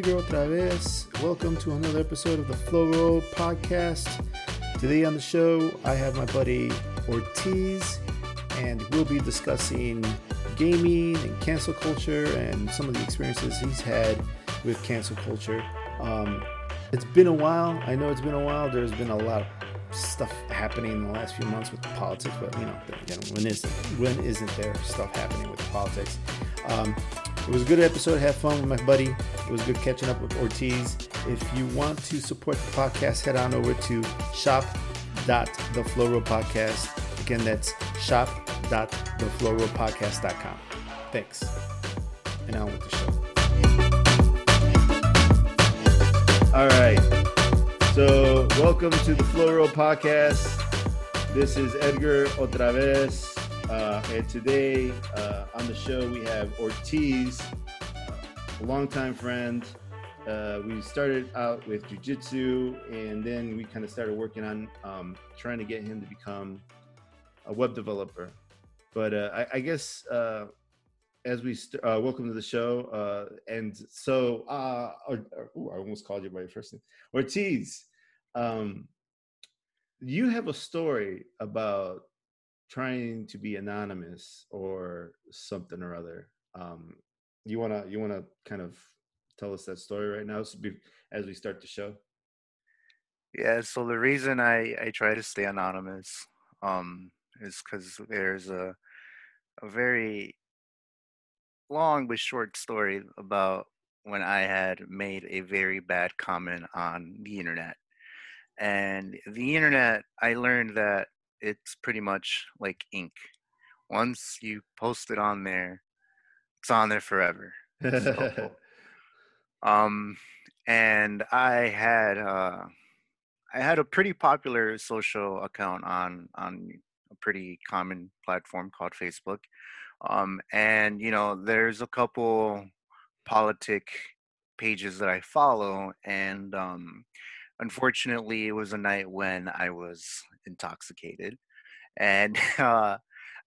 Is Edgar otra vez. Welcome to another episode of the Flow Roll podcast. Today on the show, I have my buddy Ortiz, and we'll be discussing gaming and cancel culture and some of the experiences he's had with cancel culture. Um, it's been a while. I know it's been a while. There's been a lot of stuff happening in the last few months with politics, but you know, when isn't when isn't there stuff happening with politics? Um, it was a good episode. Have fun with my buddy. It was good catching up with Ortiz. If you want to support the podcast, head on over to shop.theflowrollpodcast. Again, that's shop.theflowrollpodcast.com. Thanks. And on with the show. All right. So, welcome to the Flow Podcast. This is Edgar otra vez. Uh, and today uh, on the show, we have Ortiz, a longtime friend. Uh, we started out with jujitsu, and then we kind of started working on um, trying to get him to become a web developer. But uh, I, I, guess uh, as we st- uh, welcome to the show, and so or, or, ooh, I almost called you by your first name, Ortiz. Um, you have a story about trying to be anonymous or something or other. Um, you wanna you wanna kind of tell us that story right now as we start the show. Yeah. So the reason I I try to stay anonymous um, is because there's a a very long but short story about when I had made a very bad comment on the internet. And the internet, I learned that it's pretty much like ink. Once you post it on there, it's on there forever. So, um, and I had uh, I had a pretty popular social account on on a pretty common platform called Facebook. Um, and you know, there's a couple politic pages that I follow, and um, unfortunately, it was a night when I was intoxicated, and uh,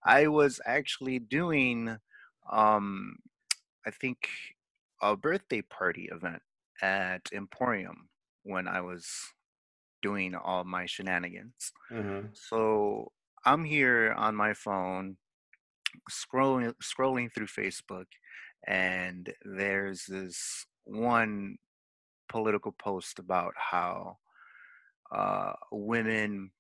I was actually doing, um, I think, a birthday party event at Emporium when I was doing all my shenanigans. Mm-hmm. So I'm here on my phone scrolling scrolling through Facebook and there's this one political post about how uh, women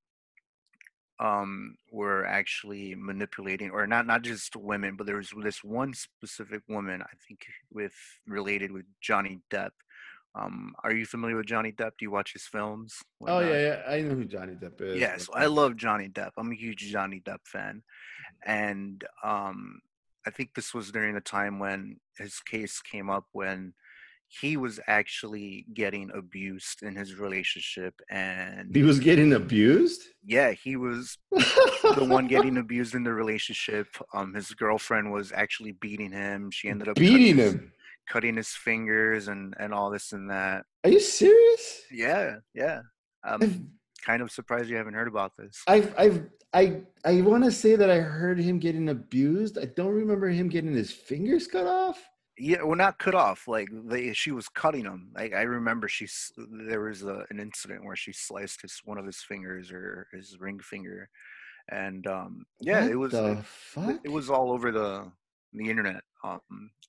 um, were actually manipulating, or not not just women, but there was this one specific woman I think with related with Johnny Depp. Um, are you familiar with Johnny Depp? Do you watch his films? Oh yeah, yeah, I know who Johnny Depp is. Yes, I love Johnny Depp. I'm a huge Johnny Depp fan, and um, I think this was during the time when his case came up when he was actually getting abused in his relationship and he was getting abused? Yeah he was the one getting abused in the relationship. Um his girlfriend was actually beating him. She ended up beating him? his, cutting his fingers and and all this and that. Are you serious? Yeah yeah. I'm I've, kind of surprised you haven't heard about this. I've i've i i want to say that i heard him getting abused. I don't remember him getting his fingers cut off yeah well not cut off like they she was cutting him. like i remember she there was a, an incident where she sliced his one of his fingers or his ring finger and um yeah what it was it, it, was all over the the internet um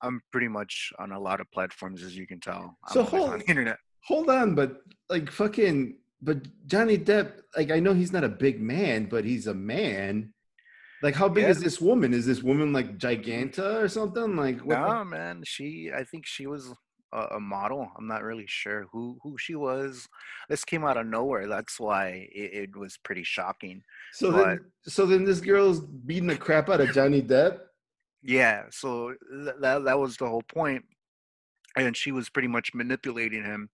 i'm pretty much on a lot of platforms as you can tell I'm so hold, on the internet hold on but like fucking but johnny depp like i know he's not a big man but he's a man like, how big yeah. is this woman? Is this woman like Giganta or something? Like, what? No, man. She, I think she was a, a, model. I'm not really sure who who she was. This came out of nowhere. That's why it, it was pretty shocking. So but, then, so then this girl's beating the crap out of Johnny Depp. Yeah. So th- that that was the whole point and she was pretty much manipulating him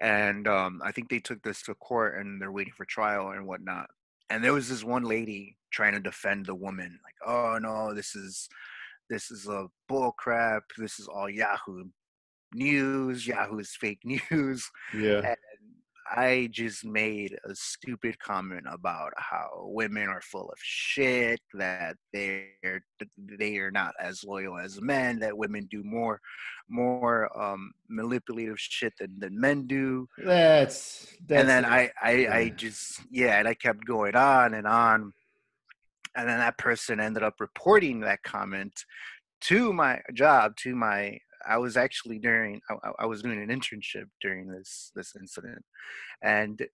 and um, i think they took this to court and they're waiting for trial and whatnot and there was this one lady trying to defend the woman like oh no this is this is a bull crap this is all yahoo news yahoo's fake news yeah and I just made a stupid comment about how women are full of shit, that they're they are not as loyal as men, that women do more more um manipulative shit than, than men do. That's, that's and then I I, yeah. I just yeah, and I kept going on and on. And then that person ended up reporting that comment to my job, to my I was actually during I, I was doing an internship during this this incident, and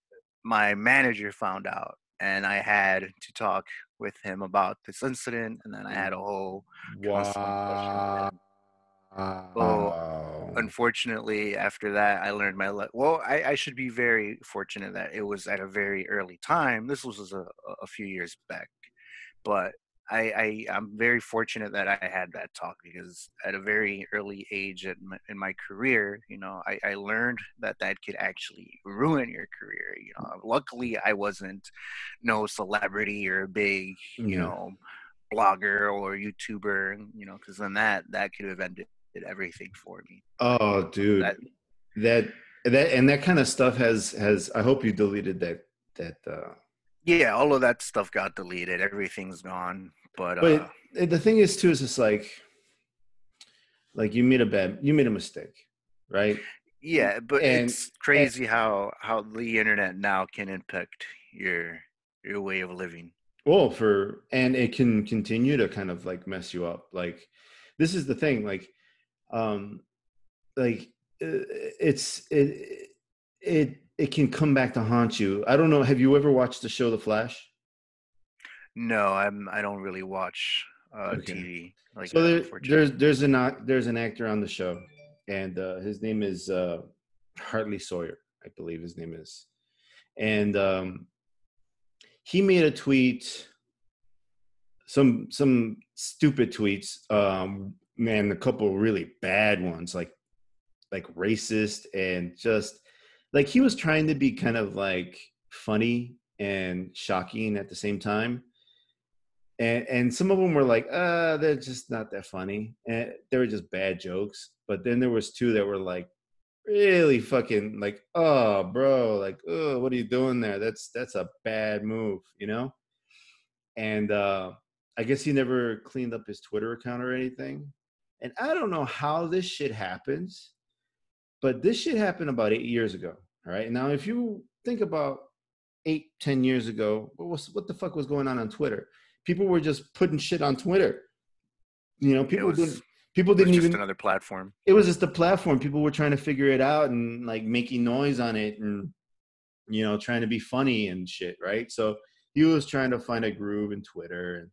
my manager found out, and I had to talk with him about this incident, and then I had a whole wow. Oh, so, unfortunately, after that, I learned my le- well. I, I should be very fortunate that it was at a very early time. This was a, a few years back, but I, I I'm very fortunate that I had that talk because at a very early age in my, in my career, you know, I, I learned that that could actually ruin your career. You know, luckily I wasn't no celebrity or a big, you Yeah. know, blogger or YouTuber, you know, because then that that could have ended everything for me. Oh, dude, That- that that and that kind of stuff has has. I hope you deleted that that. uh Yeah, all of that stuff got deleted. Everything's gone. But, But uh, the thing is too is it's like, like you made a bad, you made a mistake, right? Yeah, but and- it's crazy how how the internet now can impact your your way of living. Well, for and it can continue to kind of like mess you up. Like this is the thing. Like, um, like uh, it's it it it can come back to haunt you. I don't know. Have you ever watched the show The Flash? No, I'm I don't really watch uh, Okay. TV like so there, there's there's an there's an actor on the show, and uh, his name is uh, Hartley Sawyer, I believe his name is, and um, he made a tweet, some some stupid tweets, um, man, a couple really bad ones, like like racist and just like he was trying to be kind of like funny and shocking at the same time. And and some of them were like uh they're just not that funny. And they were just bad jokes but then there was two that were like really fucking like oh bro like oh what are you doing there? That's that's a bad move you know? And uh i guess he never cleaned up his twitter account or anything. And i don't know how this shit happens but this shit happened about eight years ago all right now if you think about eight ten years ago what was what the fuck was going on on twitter people were just putting shit on Twitter. You know, people was- didn't people It was didn't just even another platform. it was just a platform. People were trying to figure it out and like making noise on it and you know, trying to be funny and shit, right? So he was trying to find a groove in Twitter and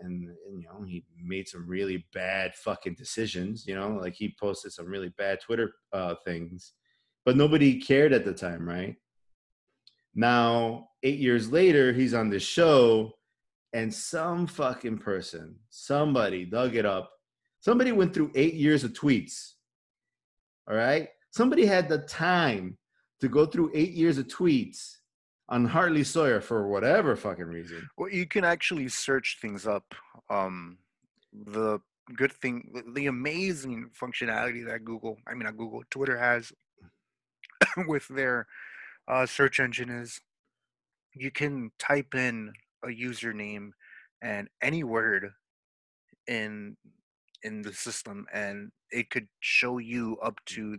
and, and you know, he made some really bad fucking decisions, you know, like he posted some really bad Twitter uh things. But nobody cared at the time, right? Now, 8 years later, he's on this show and some fucking person, somebody dug it up. Somebody went through eight years of tweets. All right. Somebody had the time to go through eight years of tweets on Hartley Sawyer for whatever fucking reason. Well, you can actually search things up. Um, the good thing, the- amazing functionality that Google, I mean, not Google, Twitter has with their uh, search engine is you can type in a username and any word in in the system and it could show you up to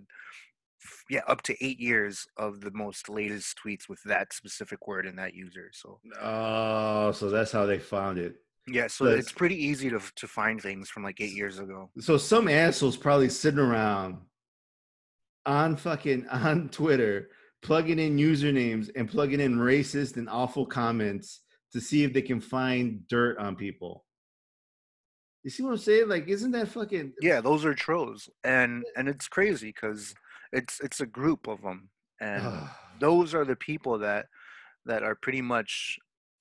yeah up to eight years of the most latest tweets with that specific word and that user so Oh, so that's how they found it. yeah so That's- it's pretty easy to to find things from like eight years ago So some assholes probably sitting around on fucking on Twitter plugging in usernames and plugging in racist and awful comments to see if they can find dirt on people. You see what I'm saying? Like, isn't that fucking yeah those are trolls and and it's crazy because it's it's a group of them and those are the people that that are pretty much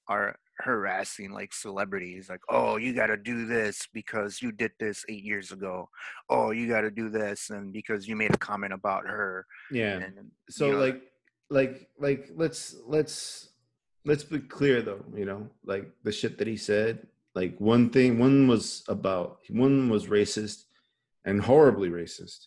are harassing like celebrities like oh you got to do this because you did this 8 years ago oh you got to do this and because you made a comment about her yeah. and So you know, like, like, like, let's let's let's be clear though. You know, like the shit that he said. Like one thing, one was about one was racist and horribly racist,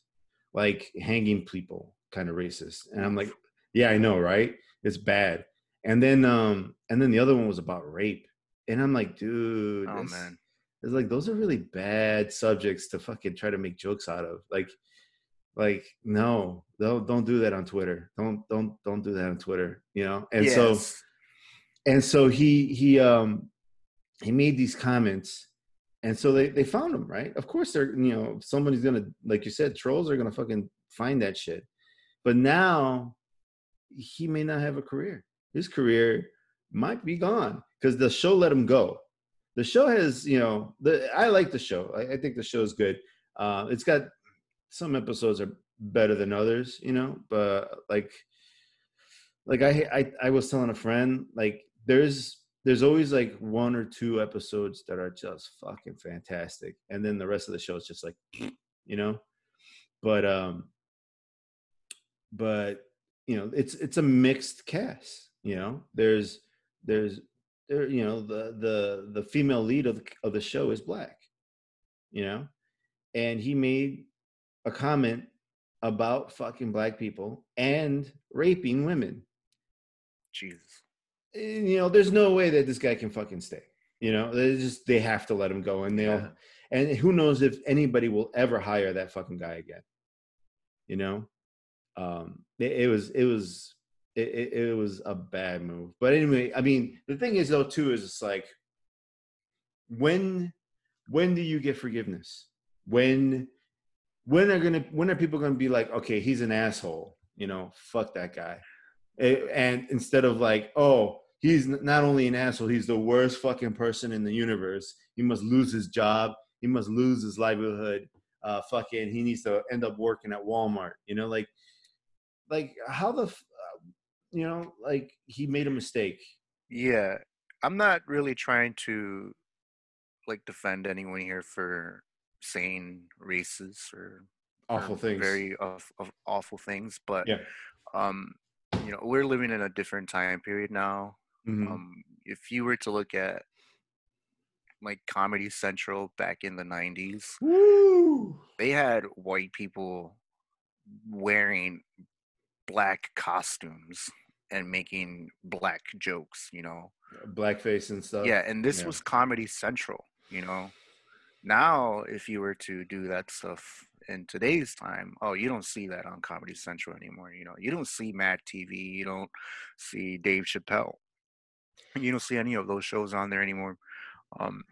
like hanging people, kind of racist. And I'm like, Yeah, I know, right? It's bad. And then um and then the other one was about rape. And I'm like, dude, Oh man. it's like those are really bad subjects to fucking try to make jokes out of. Like like no, don't don't do that on Twitter. Don't don't don't do that on Twitter, you know? And so and so he he um he made these comments and so they they found him right? Of course they're you know somebody's gonna like you said trolls are gonna fucking find that shit. But now he may not have a career. His career might be gone because the show let him go. The show has you know the i like the show. I, I think the show's good. Uh it's got some episodes are better than others you know? But like like I, I i was telling a friend like there's there's always like one or two episodes that are just fucking fantastic and then the rest of the show is just like you know? But um but you know it's it's a mixed cast you know? There's there's there you know the the the female lead of the, of the show is black you know? And he made a comment about fucking black people and raping women. Jesus. And, you know, there's no way that this guy can fucking stay. You know, they just they have to let him go, and they'll Yeah. and who knows if anybody will ever hire that fucking guy again. You know, um, it, it was it was it, it, was a bad move. But anyway, I mean, the thing is though too is it's like when when do you get forgiveness? When when are gonna when are people gonna be like, okay, he's an asshole, you know, fuck that guy, Eh, and instead of like, oh, he's not only an asshole, he's the worst fucking person in the universe. He must lose his job. He must lose his livelihood. Uh, fucking, he needs to end up working at Walmart. You know, like, like how the, f- uh, you know, like he made a mistake. Yeah, I'm not really trying to like defend anyone here for saying races or or Awful things. very of, of awful things, but Yeah. um, you know, we're living in a different time period now. Mhm. Um, if you were to look at like Comedy Central back in the '90s, Woo! they had white people wearing black costumes and making black jokes. You know, Blackface and stuff. yeah, and this yeah. was Comedy Central, you know. Now, if you were to do that stuff in today's time, oh, you don't see that on Comedy Central anymore. You know, you don't see Mad TV, you don't see Dave Chappelle, you don't see any of those shows on there anymore. Um,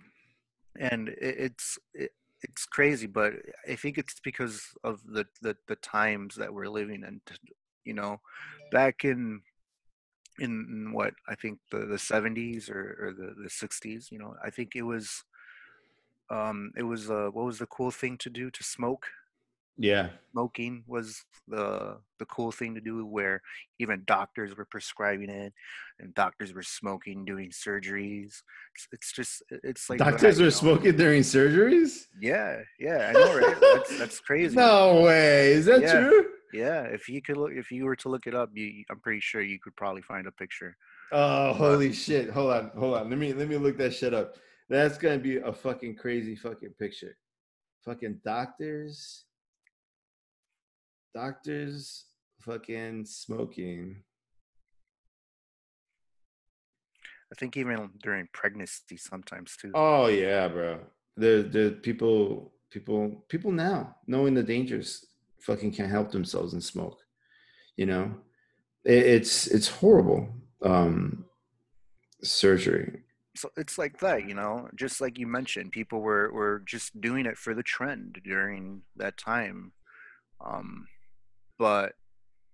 and it, it's it, it's crazy, but I think it's because of the, the the times that we're living in. You know, back in in what I think the the seventies or, or the the sixties. You know, I think it was um it was uh what was the cool thing to do to smoke Yeah. smoking was the the cool thing to do where even doctors were prescribing it and doctors were smoking doing surgeries it's, it's just it's like Doctors are smoking during surgeries? yeah yeah i know right that's that's crazy No way. Is that Yeah. true? yeah if you could look if you were to look it up you i'm pretty sure you could probably find a picture Oh, holy shit. Hold on. Hold on. Let me let me look that shit up. That's gonna be a fucking crazy fucking picture. Fucking doctors. Doctors fucking smoking. i think even during pregnancy sometimes too Oh yeah, bro. The the people people people now knowing the dangers fucking can't help themselves and smoke. You know, it, it's it's horrible. Um, surgery. so it's like that you know just like you mentioned people were were just doing it for the trend during that time um but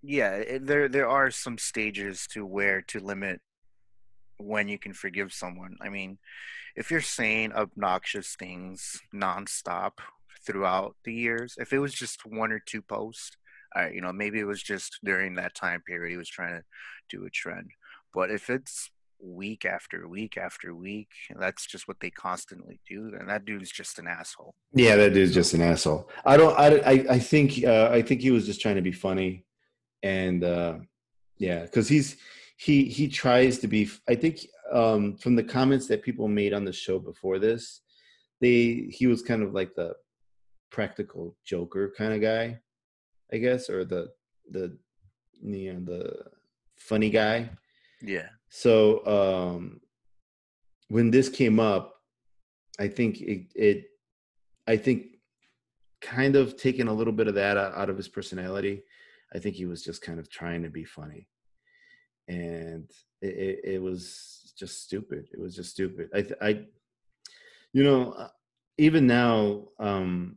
yeah there there are some stages to where to limit when you can forgive someone. I mean if you're saying obnoxious things nonstop throughout the years if it was just one or two posts all right you know maybe it was just during that time period he was trying to do a trend. But if it's week after week after week, that's just what they constantly do, And that dude's just an asshole. Yeah, that dude's just an asshole. I don't. I. I, I think. Uh, I think he was just trying to be funny, and uh, yeah, because he's he he tries to be. I think um, from the comments that people made on the show before this, they he was kind of like the practical joker kind of guy, I guess, or the the you know the funny guy. Yeah. So um, when this came up, I think it, it, I think, kind of taking a little bit of that out of his personality. I think he was just kind of trying to be funny, and it, it, it was just stupid. It was just stupid. I, I, you know, uh, even now, um,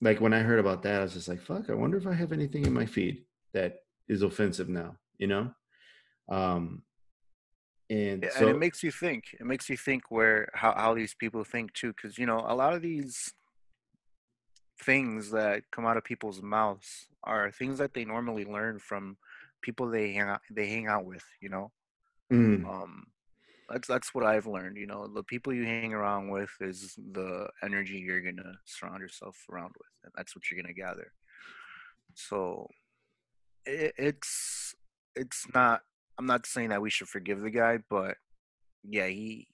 like when I heard about that, I was just like, "Fuck!" I wonder if I have anything in my feed that is offensive now. You know, um, and Yeah, so and it makes you think. It makes you think where how how these people think too, because you know a lot of these things that come out of people's mouths are things that they normally learn from people they hang out they hang out with. You know, mm, um, that's that's what I've learned. You know, the people you hang around with is the energy you're gonna surround yourself around with, and that's what you're gonna gather. So it, it's it's not. I'm not saying that we should forgive the guy, but yeah, he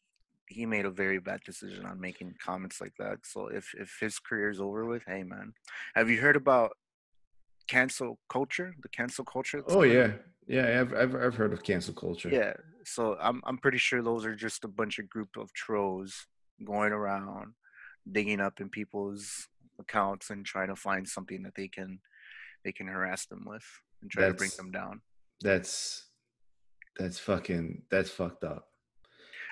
he made a very bad decision on making comments like that. So if if his career is over with, hey man, have you heard about cancel culture? The cancel culture. oh yeah, yeah. I've I've I've heard of cancel culture. Yeah, so I'm I'm pretty sure those are just a bunch of group of trolls going around digging up in people's accounts and trying to find something that they can they can harass them with and try to bring them down. that's that's fucking that's fucked up.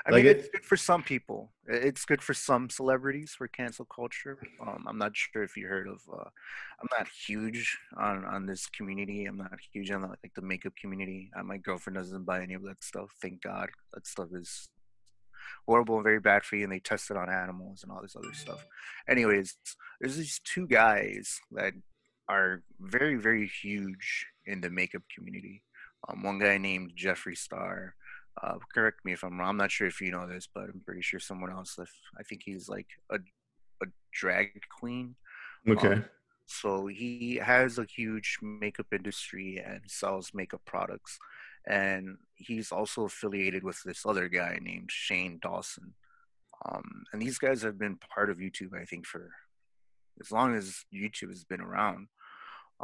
I Like mean, it- it's good for some people. It's good for some celebrities for cancel culture. Um, I'm not sure if you heard of. Uh, I'm not huge on on this community. I'm not huge on like the makeup community. Uh, my girlfriend doesn't buy any of that stuff. Thank God. That stuff is horrible and very bad for you. And they test it on animals and all this other stuff. Anyways, there's these two guys that are very very huge in the makeup community. Um, one guy named Jeffree Star uh, correct me if I'm wrong. I'm not sure if you know this, but I'm pretty sure someone else. If, I think he's like a a drag queen. Okay. Um, so he has a huge makeup industry and sells makeup products, and he's also affiliated with this other guy named Shane Dawson. Um, and these guys have been part of YouTube, I think, for as long as YouTube has been around.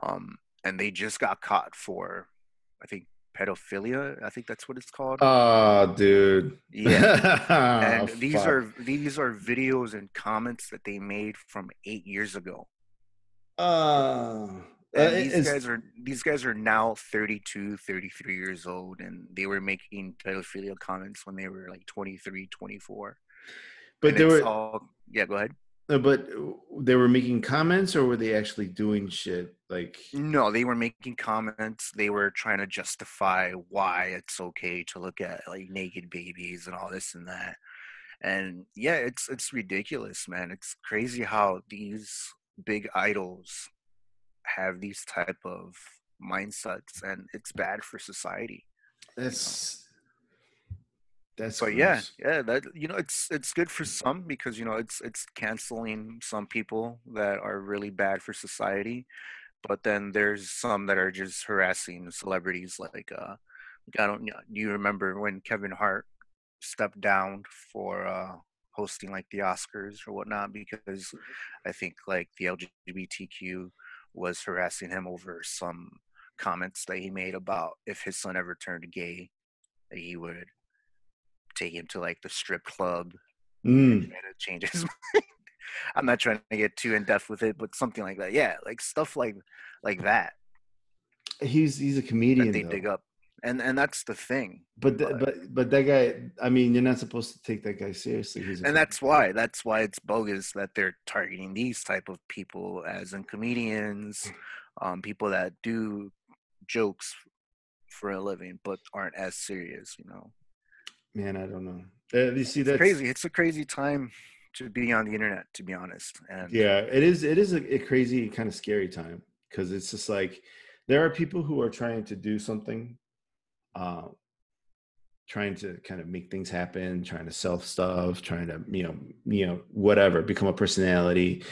Um, and they just got caught for, I think, pedophilia. I think that's what it's called. Oh, dude. Yeah. and Oh, these fuck. are these are videos and comments that they made from eight years ago Uh, and uh, these it's- guys are these guys are now 32 33 years old and they were making pedophilia comments when they were like 23 24 but And they were, all yeah go ahead Uh, but uh, they were making comments, or were they actually doing shit? Like, no they were making comments. They were trying to justify why it's okay to look at like naked babies and all this and that. And yeah it's it's ridiculous man. It's crazy how these big idols have these type of mindsets and it's bad for society that's that's. but yeah gross. yeah that you know it's it's good for some because you know it's it's canceling some people that are really bad for society but then there's some that are just harassing celebrities like uh i don't know do you remember when kevin hart stepped down for uh hosting like the oscars or whatnot because i think like the lgbtq was harassing him over some comments that he made about if his son ever turned gay that he would take him to like the strip club Mm. to change his mind. I'm not trying to get too in depth with it, but something like that. Yeah, like stuff like like that He's he's a comedian, they though. dig up, and and that's the thing. But, th- but- but that guy. I mean, you're not supposed to take that guy seriously. And that's why that's why it's bogus that they're targeting these type of people, as in comedians, um, people that do jokes for a living but aren't as serious. You know, man. I don't know. Uh, you see, it's that's crazy. It's a crazy time to be on the internet, to be honest. And Yeah, it is. It is a, a crazy kind of scary time because it's just like there are people who are trying to do something, uh, trying to kind of make things happen, trying to sell stuff, trying to you know you know whatever become a personality.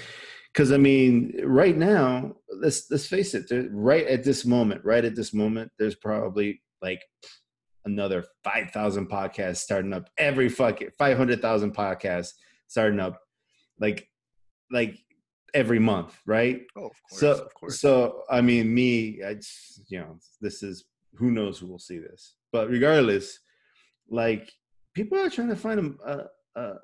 Because I mean, right now, let's let's face it. Right at this moment, right at this moment, there's probably like another five thousand podcasts starting up every fucking five hundred thousand podcasts starting up like like every month, right? Oh, of course, so, of course. so I mean, me, I just, you know, this is who knows who will see this, but regardless, like people are trying to find a a,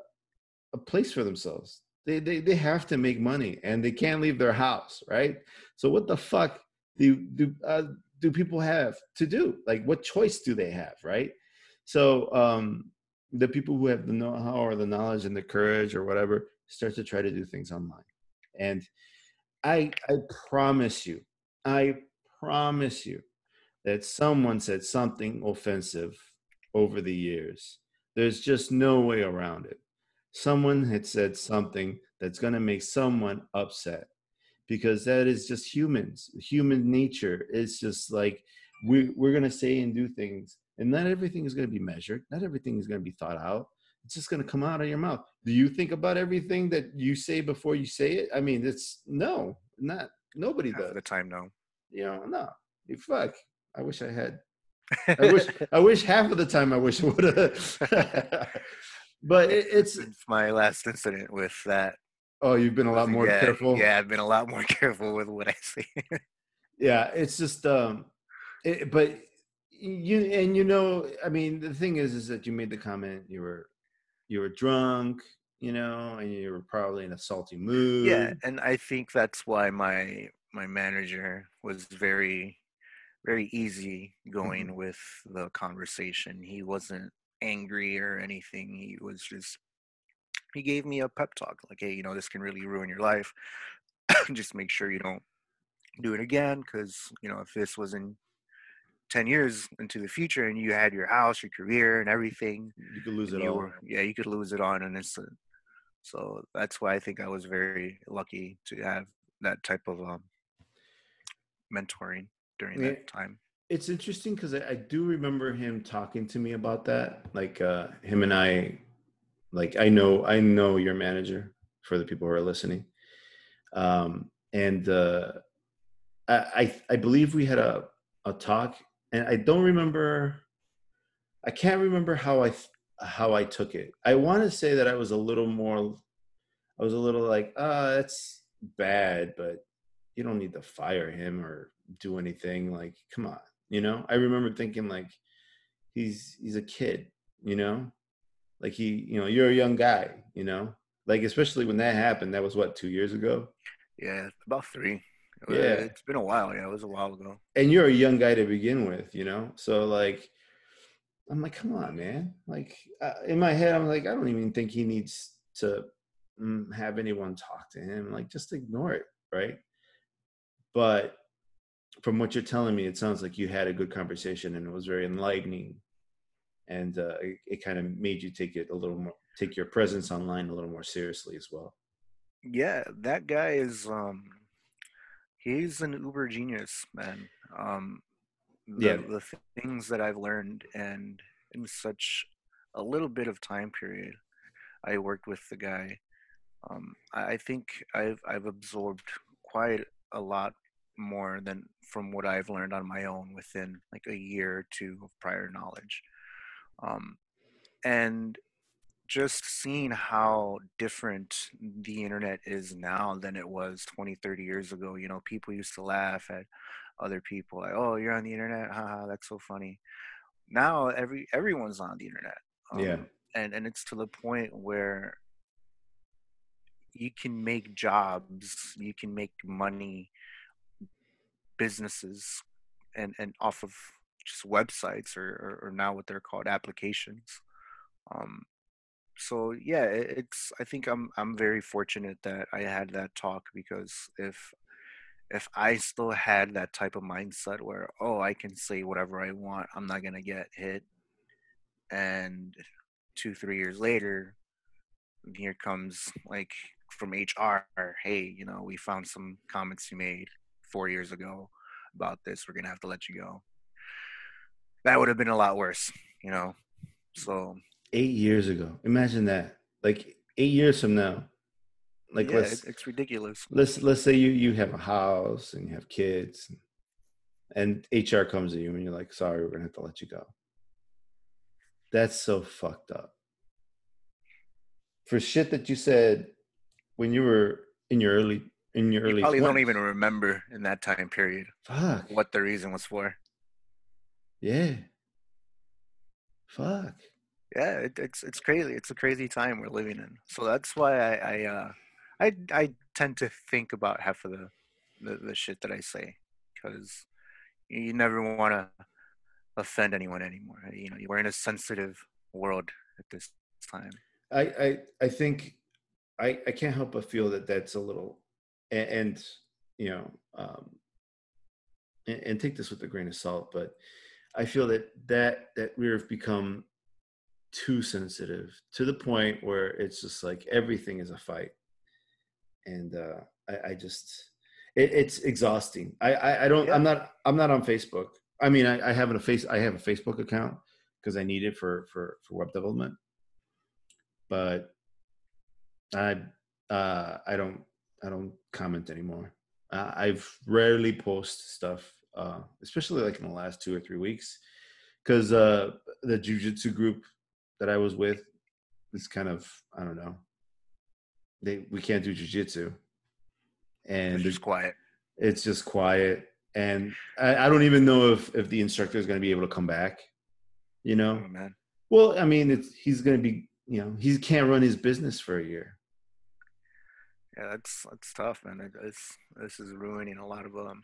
a place for themselves. They, they they have to make money and they can't leave their house, right? So what the fuck do do uh, do people have to do? Like, what choice do they have, right? So um, the people who have the know-how or the knowledge and the courage or whatever start to try to do things online and i i promise you i promise you that someone said something offensive over the years there's just no way around it someone had said something that's going to make someone upset because that is just humans. Human nature is just like we, we're going to say and do things and not everything is going to be measured not everything is going to be thought out. It's just going to come out of your mouth. Do you think about everything that you say before you say it? I mean it's no not nobody Half does the time, no. you know no. You fuck. I wish i had. I wish i wish half of the time i wish i would have but it, it's my last incident with that. Oh you've been a lot more yeah, careful Yeah, I've been a lot more careful with what I say. yeah it's just um it, but you and you know i mean the thing is is that you made the comment you were you were drunk you know and you were probably in a salty mood yeah, and I think that's why my my manager was very very easy going Mm-hmm. with the conversation. He wasn't angry or anything. He was just he gave me a pep talk like, "Hey, you know, this can really ruin your life. just make sure you don't do it again cuz, you know, if this was in 10 years into the future and you had your house, your career and everything, you could lose it all were, yeah, you could lose it on an instant. So that's why I think I was very lucky to have that type of um, mentoring during Yeah. that time. it's interesting because I, I do remember him talking to me about that like uh him and i like i know i know your manager for the people who are listening. Um and uh i i, I believe we had a a talk and i don't remember i can't remember how i how i took it. I want to say that i was a little more i was a little like ah that's bad but you don't need to fire him or do anything like come on you know? I remember thinking like he's he's a kid you know like he you know you're a young guy you know like especially when that happened that was what two years ago Yeah, about three. Yeah. It's been a while. Yeah, it was a while ago. and you're a young guy to begin with you know so like i'm like come on man like uh, in my head i'm like i don't even think he needs to mm, have anyone talk to him like just ignore it right but from what you're telling me it sounds like you had a good conversation and it was very enlightening and uh, it, it kind of made you take it a little more take your presence online a little more seriously as well Yeah, that guy is um he's an uber genius, man. Um the, Yeah. the things that I've learned and in such a little bit of time period I worked with the guy. Um I, I think I've I've absorbed quite a lot more than from what I've learned on my own within like a year or two of prior knowledge. Um and just seeing how different the internet is now than it was 20 30 years ago you know people used to laugh at other people like oh you're on the internet? Haha that's so funny. Now every everyone's on the internet. Um, Yeah. and and it's to the point where you can make jobs you can make money businesses and and off of just websites or or, or now what they're called applications. Um so yeah it, it's i think i'm i'm very fortunate that i had that talk because if if i still had that type of mindset where oh i can say whatever i want i'm not to get hit and two three years later here comes like from hr hey you know we found some comments you made four years ago about this we're to have to let you go that would have been a lot worse you know? So eight years ago. Imagine that. Like eight years from now. Like yeah, let's it's ridiculous. let's let's say you you have a house and you have kids and hr comes to you and you're like sorry we're gonna have to let you go. That's so fucked up. For shit that you said when you were in your early in your You early. probably don't even remember in that time period Fuck. what the reason was for. Yeah. Fuck. Yeah, it, it's it's crazy. It's a crazy time we're living in. So that's why I I uh, I, I tend to think about half of the the, the shit that I say because you never want to offend anyone anymore. You know, we're in a sensitive world at this time. I I I think I I can't help but feel that that's a little and, and you know um and, and take this with a grain of salt, but I feel that that that we've become too sensitive to the point where it's just like everything is a fight, and uh, I, I just it, it's exhausting. I, I I don't I'm not I'm not on Facebook. I mean I, I have a face I have a Facebook account because I need it for for for web development, but I uh I don't I don't comment anymore. Uh, I've rarely post stuff, uh, especially like in the last two or three weeks, because uh, the jujitsu group that I was with is kind of I don't know. They we can't do jujitsu, and It's just quiet. it's just quiet, and I, I don't even know if if the instructor is going to be able to come back. You know, Oh, man. well, I mean, it's he's going to be you know he can't run his business for a year. Yeah, that's that's tough, man. It, it's this is ruining a lot of um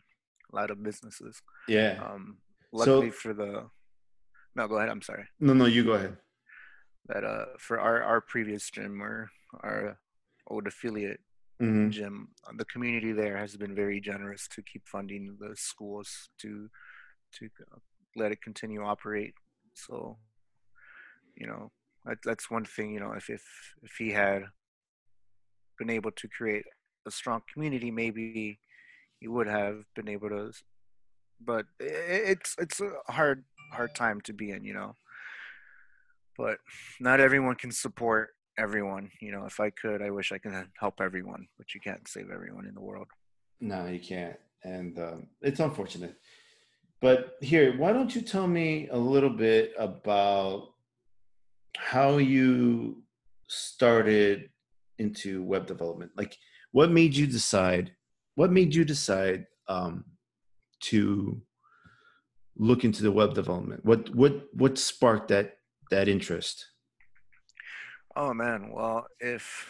a lot of businesses. Yeah. Um, So- luckily for the no, go ahead. I'm sorry. No, no, you go ahead. That uh for our our previous gym or our old affiliate hmm gym, the community there has been very generous to keep funding the schools to to let it continue operate. So, you know, that, that's one thing. You know, if if if he had been able to create a strong community, maybe he would have been able to. But it's it's a hard hard time to be in, you know. But not everyone can support everyone. You know, if I could, I wish I could help everyone, but you can't save everyone in the world. No, you can't, and um, it's unfortunate. But here, why don't you tell me a little bit about how you started into web development? Like, what made you decide? What made you decide um, to look into the web development? What what what sparked that that interest? Oh man, well, if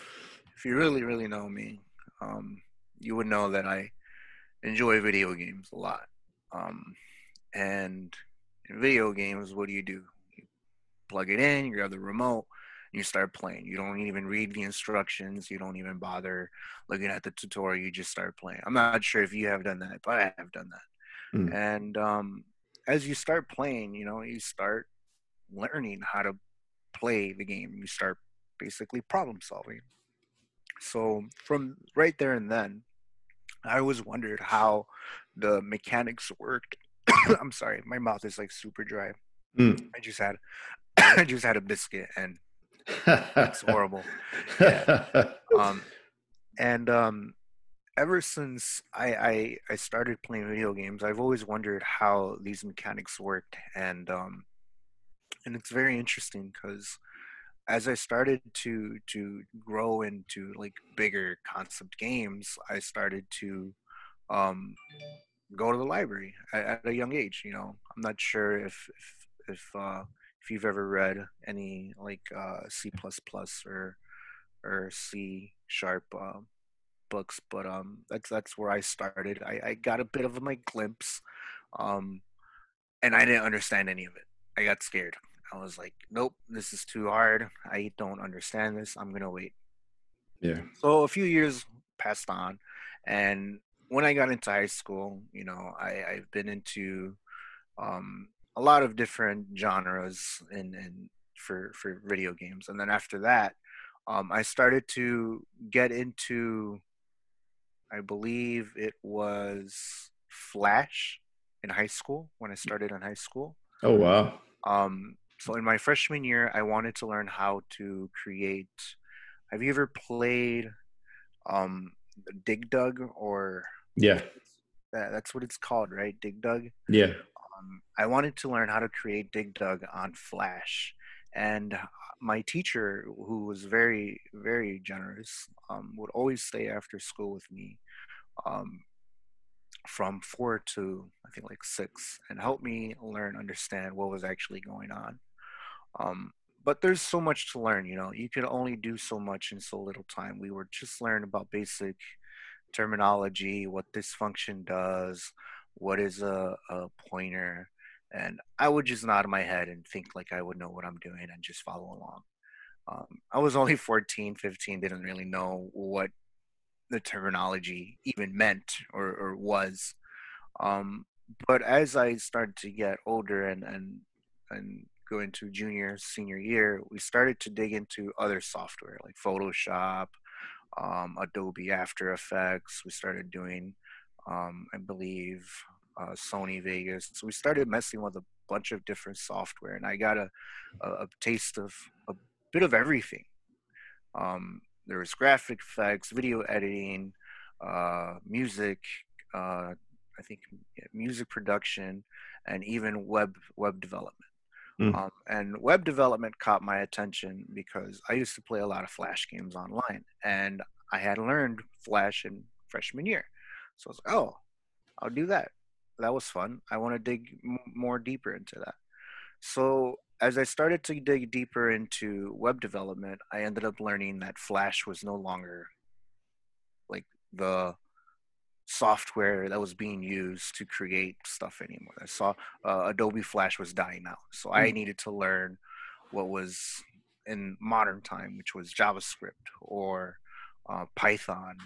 if you really really know me, um, you would know that I enjoy video games a lot. Um, and in video games, what do you do? You plug it in, you grab the remote, you start playing. You don't even read the instructions. You don't even bother looking at the tutorial. You just start playing. I'm not sure if you have done that, but I have done that. Mm. And um, as you start playing, you know, you start learning how to play the game. You start basically problem solving. So from right there and then, I always wondered how the mechanics worked. I'm sorry, my mouth is like super dry. Mm. I just had I just had a biscuit and it's horrible. Um, and um, ever since I, I I started playing video games, I've always wondered how these mechanics worked, and um, and it's very interesting because as I started to to grow into like bigger concept games, I started to um, go to the library at, at a young age. You know, I'm not sure if if if uh, if you've ever read any like uh, C plus plus or or C sharp uh, books, but um, that's that's where I started. I, I got a bit of my glimpse, um, and I didn't understand any of it. I got scared. I was like, nope, this is too hard. I don't understand this. I'm gonna wait. yeah. So a few years passed on, and when I got into high school, you know, I, I've been into um, a lot of different genres in, in for for video games, and then after that, um, I started to get into, I believe it was Flash in high school when I started in high school. Oh wow. Um, so in my freshman year, I wanted to learn how to create. Have you ever played um, Dig Dug or Yeah. that, that's what it's called, right? Dig Dug. Yeah. Um, I wanted to learn how to create Dig Dug on Flash, and my teacher, who was very very generous, um, would always stay after school with me um, from four to I think like six, and help me learn, understand what was actually going on. Um, but there's so much to learn, you know. You can only do so much in so little time. We were just learning about basic terminology, what this function does, what is a, a pointer, and I would just nod my head and think like I would know what I'm doing and just follow along. Um, I was only 14, 15, didn't really know what the terminology even meant or, or was. Um, but as I started to get older and, and, and go into junior, senior year, we started to dig into other software like Photoshop, um, Adobe After Effects. We started doing, um, I believe, uh, Sony Vegas. So we started messing with a bunch of different software, and I got a, a, a taste of a bit of everything. Um, there was graphic effects, video editing, uh, music, uh, I think music production, and even web web development. Mm. Um, and web development caught my attention because I used to play a lot of Flash games online, and I had learned Flash in freshman year. So I was like, oh, I'll do that. That was fun. I want to dig m- more deeper into that. So as I started to dig deeper into web development, I ended up learning that Flash was no longer like the software that was being used to create stuff anymore. I saw uh, Adobe Flash was dying out, so mm. I needed to learn what was in modern time, which was JavaScript or uh, Python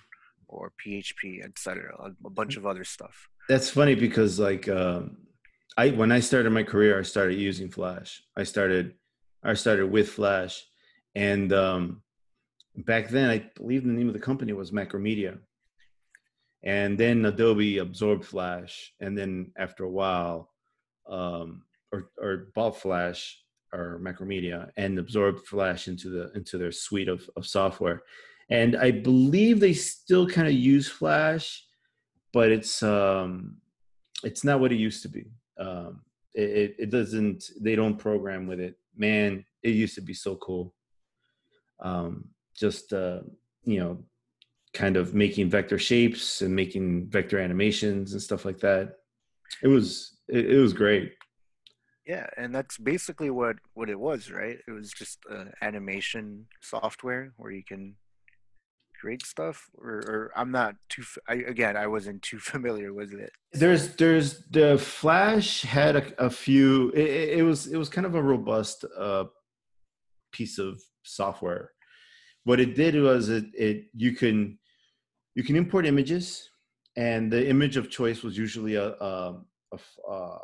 or PHP, etc. A, a bunch of other stuff. That's funny because like um, I when I started my career, I started using Flash. I started I started with Flash, and um, back then I believe the name of the company was Macromedia and then Adobe absorbed Flash, and then after a while, um, or or bought Flash or Macromedia and absorbed Flash into the into their suite of of software, and I believe they still kind of use Flash, but it's um, it's not what it used to be. Um, it, it doesn't. They don't program with it. Man, it used to be so cool. Um, just uh, you know kind of making vector shapes and making vector animations and stuff like that. It was it, it was great. Yeah, and that's basically what what it was, right? It was just uh, animation software where you can create stuff or, or i'm not too I, again i wasn't too familiar with it there's there's the flash had a, a few it, it, was it was kind of a robust uh piece of software. What it did was it, it you can you can import images and the image of choice was usually a a, a,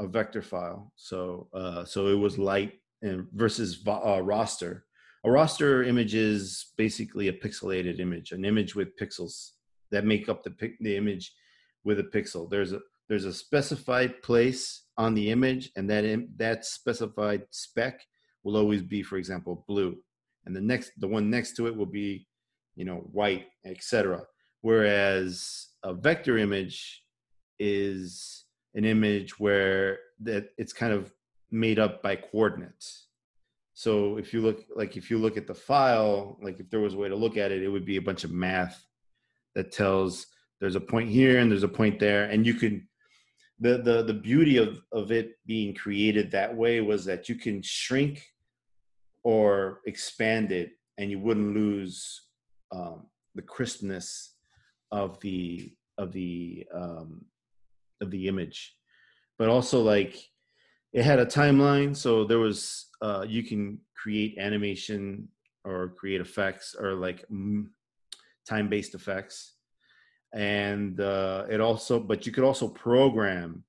a vector file. So uh, so it was light and versus uh, raster a raster image is basically a pixelated image an image with pixels that make up the the image with a pixel. There's a there's a specified place on the image and that that specified spec will always be for example blue. And the next the one next to it will be you know white etc whereas a vector image is an image where that it's kind of made up by coordinates so if you look like if you look at the file like if there was a way to look at it it would be a bunch of math that tells there's a point here and there's a point there. And you can the the the beauty of of it being created that way was that you can shrink or expand it and you wouldn't lose um, the crispness of the of the um, of the image. But also like it had a timeline so there was uh, you can create animation or create effects or like time based effects and uh, it also but you could also program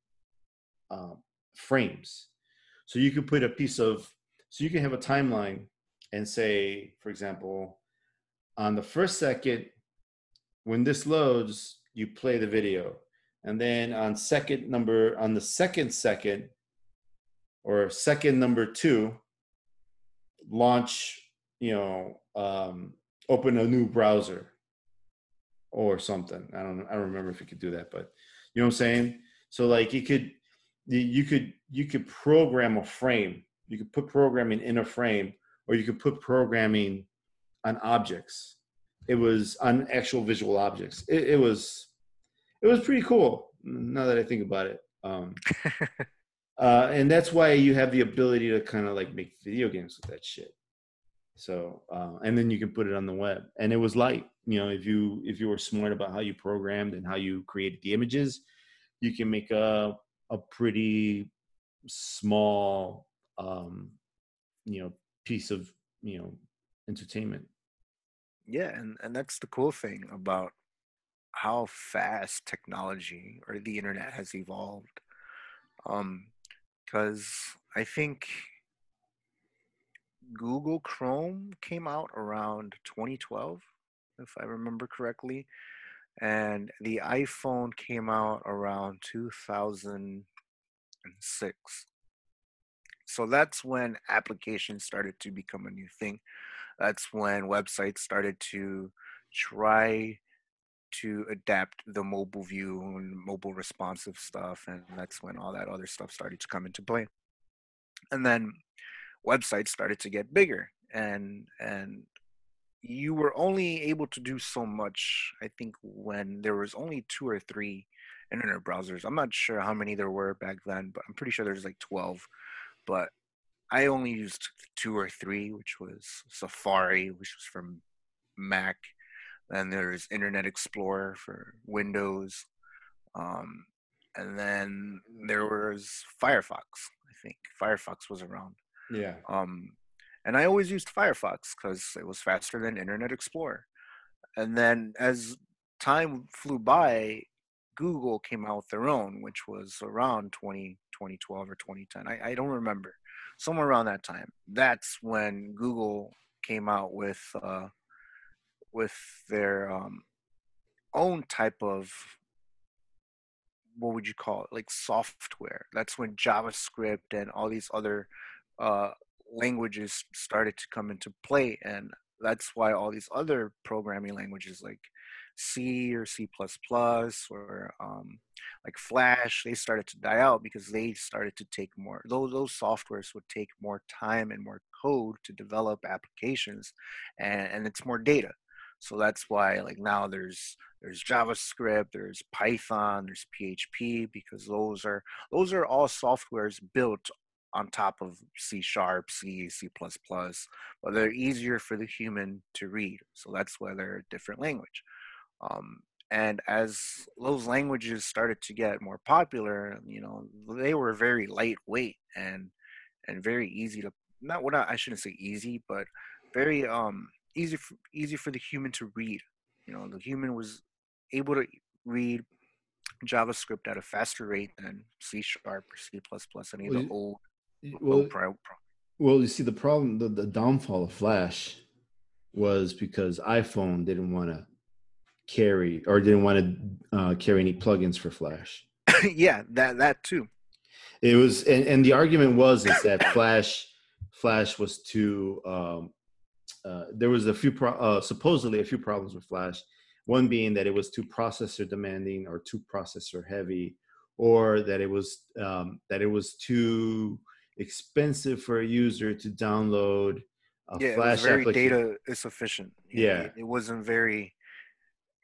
uh, frames so you could put a piece of so you can have a timeline and say, for example, on the first second, when this loads, you play the video. And then on second number, on the second second, or second number two, launch, you know, um, open a new browser or something. I don't I don't remember if you could do that, but you know what I'm saying? So like you could you could you could program a frame you could put programming in a frame or you could put programming on objects it was on actual visual objects it, it was it was pretty cool. Now that I think about it, um, uh, and that's why you have the ability to kind of like make video games with that shit. So, uh, and then you can put it on the web, and it was light. You know, if you if you were smart about how you programmed and how you created the images, you can make a a pretty small, um, you know, piece of you know entertainment. Yeah, and and that's the cool thing about how fast technology or the internet has evolved. Um, because I think Google Chrome came out around 2012, if I remember correctly, and the iPhone came out around 2006. So that's when applications started to become a new thing. That's when websites started to try to adapt the mobile view and mobile responsive stuff and that's when all that other stuff started to come into play. And then websites started to get bigger and and you were only able to do so much i think when there was only two or three internet browsers. I'm not sure how many there were back then but i'm pretty sure there's like 12 but i only used two or three which was safari which was from mac then there's internet explorer for windows um, and then there was firefox i think firefox was around Yeah. um, and I always used Firefox because it was faster than Internet Explorer. And then as time flew by, Google came out with their own, which was around 20, 2012 or 2010. I, I don't remember. Somewhere around that time. That's when Google came out with uh, with their um, own type of what would you call it like software. That's when javascript and all these other uh, languages started to come into play and that's why all these other programming languages like c or c++ or um, like flash they started to die out because they started to take more those, those softwares would take more time and more code to develop applications and, and it's more data so that's why like now there's there's javascript there's python there's php because those are those are all softwares built on top of C sharp, C, C++, but they're easier for the human to read. So that's why they're a different language. Um, and as those languages started to get more popular, you know, they were very lightweight and and very easy to not what I shouldn't say easy, but very um easy for, easy for the human to read. You know, the human was able to read JavaScript at a faster rate than C sharp or C++, any of Well, the you- old Well, pro, pro- well, you see, the problem, the, the downfall of Flash was because iPhone didn't want to carry or didn't want to uh, carry any plugins for Flash. yeah, that that too. It was, and, and the argument was is that Flash, Flash was too. Um, uh, there was a few, pro- uh, supposedly a few problems with Flash. One being that it was too processor demanding or too processor heavy, or that it was um, that it was too expensive for a user to download a yeah, it Flash was very data insufficient. It- Yeah. it, it wasn't very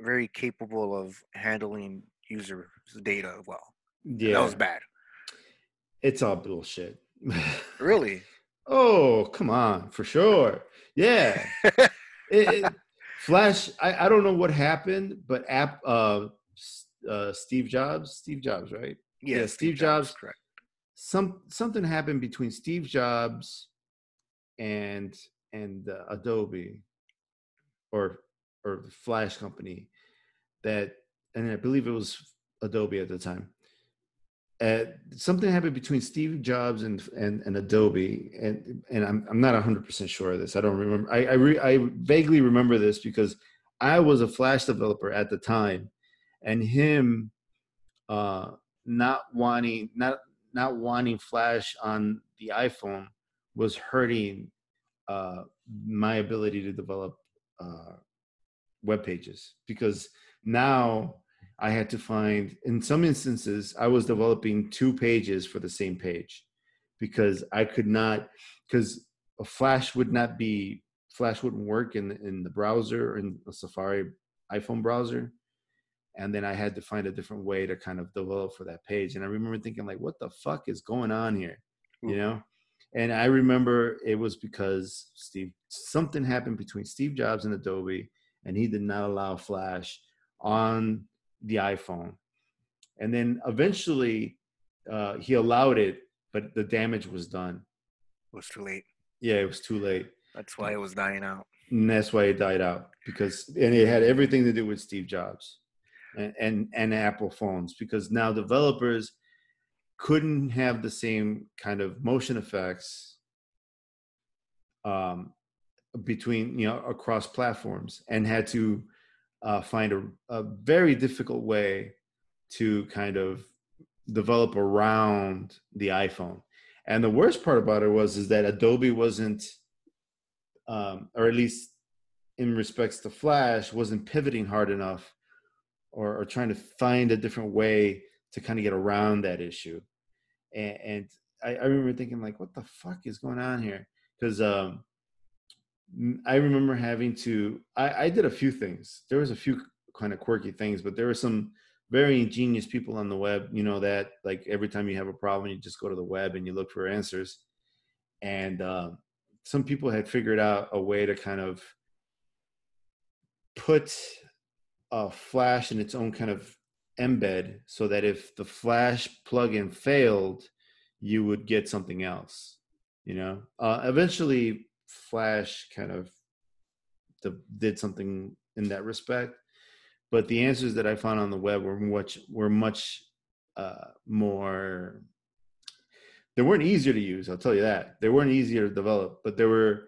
very capable of handling user data well. Yeah, That was bad. it's all bullshit. Really? oh, come on, for sure. Yeah. it, it- Flash, I, I don't know what happened, but app uh, uh Steve Jobs, Steve Jobs, right? Yeah, Yeah, Steve Jobs- correct. Some something happened between Steve Jobs and and uh, Adobe or or the Flash company that and I believe it was Adobe at the time. Uh, something happened between Steve Jobs and and, and Adobe, and and I'm I'm not 100 percent sure of this. I don't remember. I I, re, I vaguely remember this because I was a Flash developer at the time, and him uh, not wanting not not wanting Flash on the iPhone was hurting uh, my ability to develop uh, web pages because now I had to find, in some instances, I was developing two pages for the same page because I could not, because a Flash would not be, Flash wouldn't work in in the browser in the Safari iPhone browser, and then I had to find a different way to kind of develop for that page. And I remember thinking like, what the fuck is going on here, you mm. know? And I remember it was because Steve something happened between Steve Jobs and Adobe, and he did not allow Flash on the iPhone. And then eventually uh, he allowed it, but the damage was done. It was too late. Yeah, it was too late. That's why it was dying out. And that's why it died out because and it had everything to do with Steve Jobs and, and, and Apple phones because now developers couldn't have the same kind of motion effects um, between you know across platforms and had to uh, find a, a very difficult way to kind of develop around the iphone. And the worst part about it was is that adobe wasn't um, or at least in respects to flash wasn't pivoting hard enough or, or trying to find a different way to kind of get around that issue. And, and I, I, remember thinking like what the fuck is going on here? Because um, i remember having to I, I did a few things. There was a few kind of quirky things but there were some very ingenious people on the web you know that like every time you have a problem you just go to the web and you look for answers. And uh, some people had figured out a way to kind of put a flash in its own kind of embed so that if the flash plugin failed you would get something else you know? Uh, eventually flash kind of the, did something in that respect but the answers that i found on the web were much were much uh, more they weren't easier to use i'll tell you that they weren't easier to develop but they were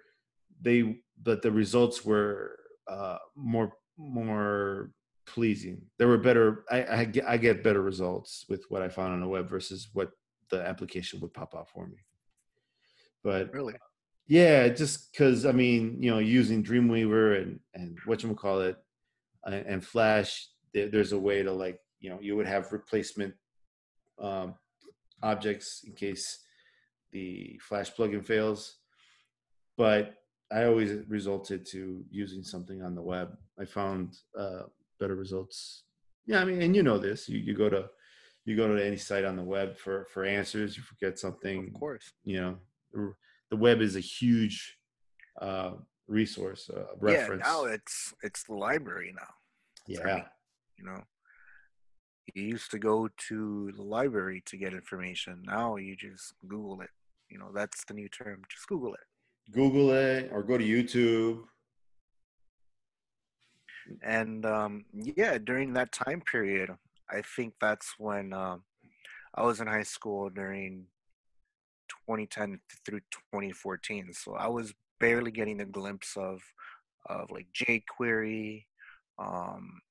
they but the results were uh, more more pleasing. There were better. I, I get, I get better results with what I found on the web versus what the application would pop out for me. But really, yeah, just because I mean, you know, using Dreamweaver and and what you call it, and, and Flash, there, there's a way to like, you know, you would have replacement um, objects in case the Flash plugin fails. But I always resulted to using something on the web. I found uh, better results. Yeah, I mean, and you know this. You you go to you go to any site on the web for for answers. You forget something. Of course. You know, the web is a huge uh, resource, uh, reference. Yeah, now it's it's the library now. Yeah. you know, you used to go to the library to get information. Now you just Google it. You know, that's the new term. Just Google it. Google it or go to YouTube and um, yeah during that time period i think that's when um, i was in high school during 2010 through 2014 so i was barely getting a glimpse of of like jquery um,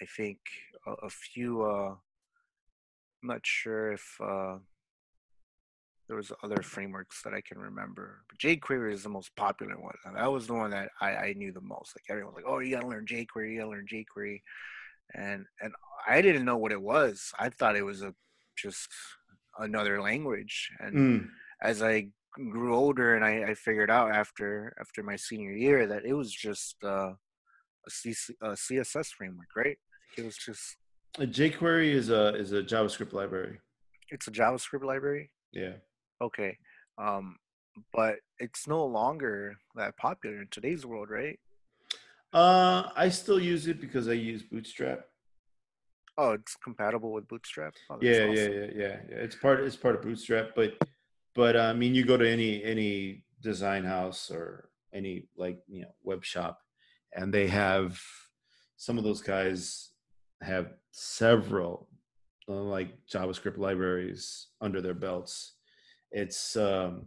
i think a, a few uh, i'm not sure if uh, there was other frameworks that I can remember. But jQuery is the most popular one. That was the one that I, I knew the most. Like everyone was like, "Oh, you gotta learn jQuery. You gotta learn jQuery," and and I didn't know what it was. I thought it was a just another language. And mm. As I grew older, and I, I, figured out after after my senior year that it was just uh, a, C, a CSS framework, right? It was just a jQuery is a is a JavaScript library. It's a JavaScript library. Yeah. Okay. Um, but it's no longer that popular in today's world, right? Uh, I still use it because I use Bootstrap. Oh, it's compatible with Bootstrap. Oh, yeah, awesome. yeah, yeah, yeah, yeah. It's part. It's part of Bootstrap, but but uh, I mean, you go to any any design house or any like you know web shop, and they have some of those guys have several uh, like JavaScript libraries under their belts. It's um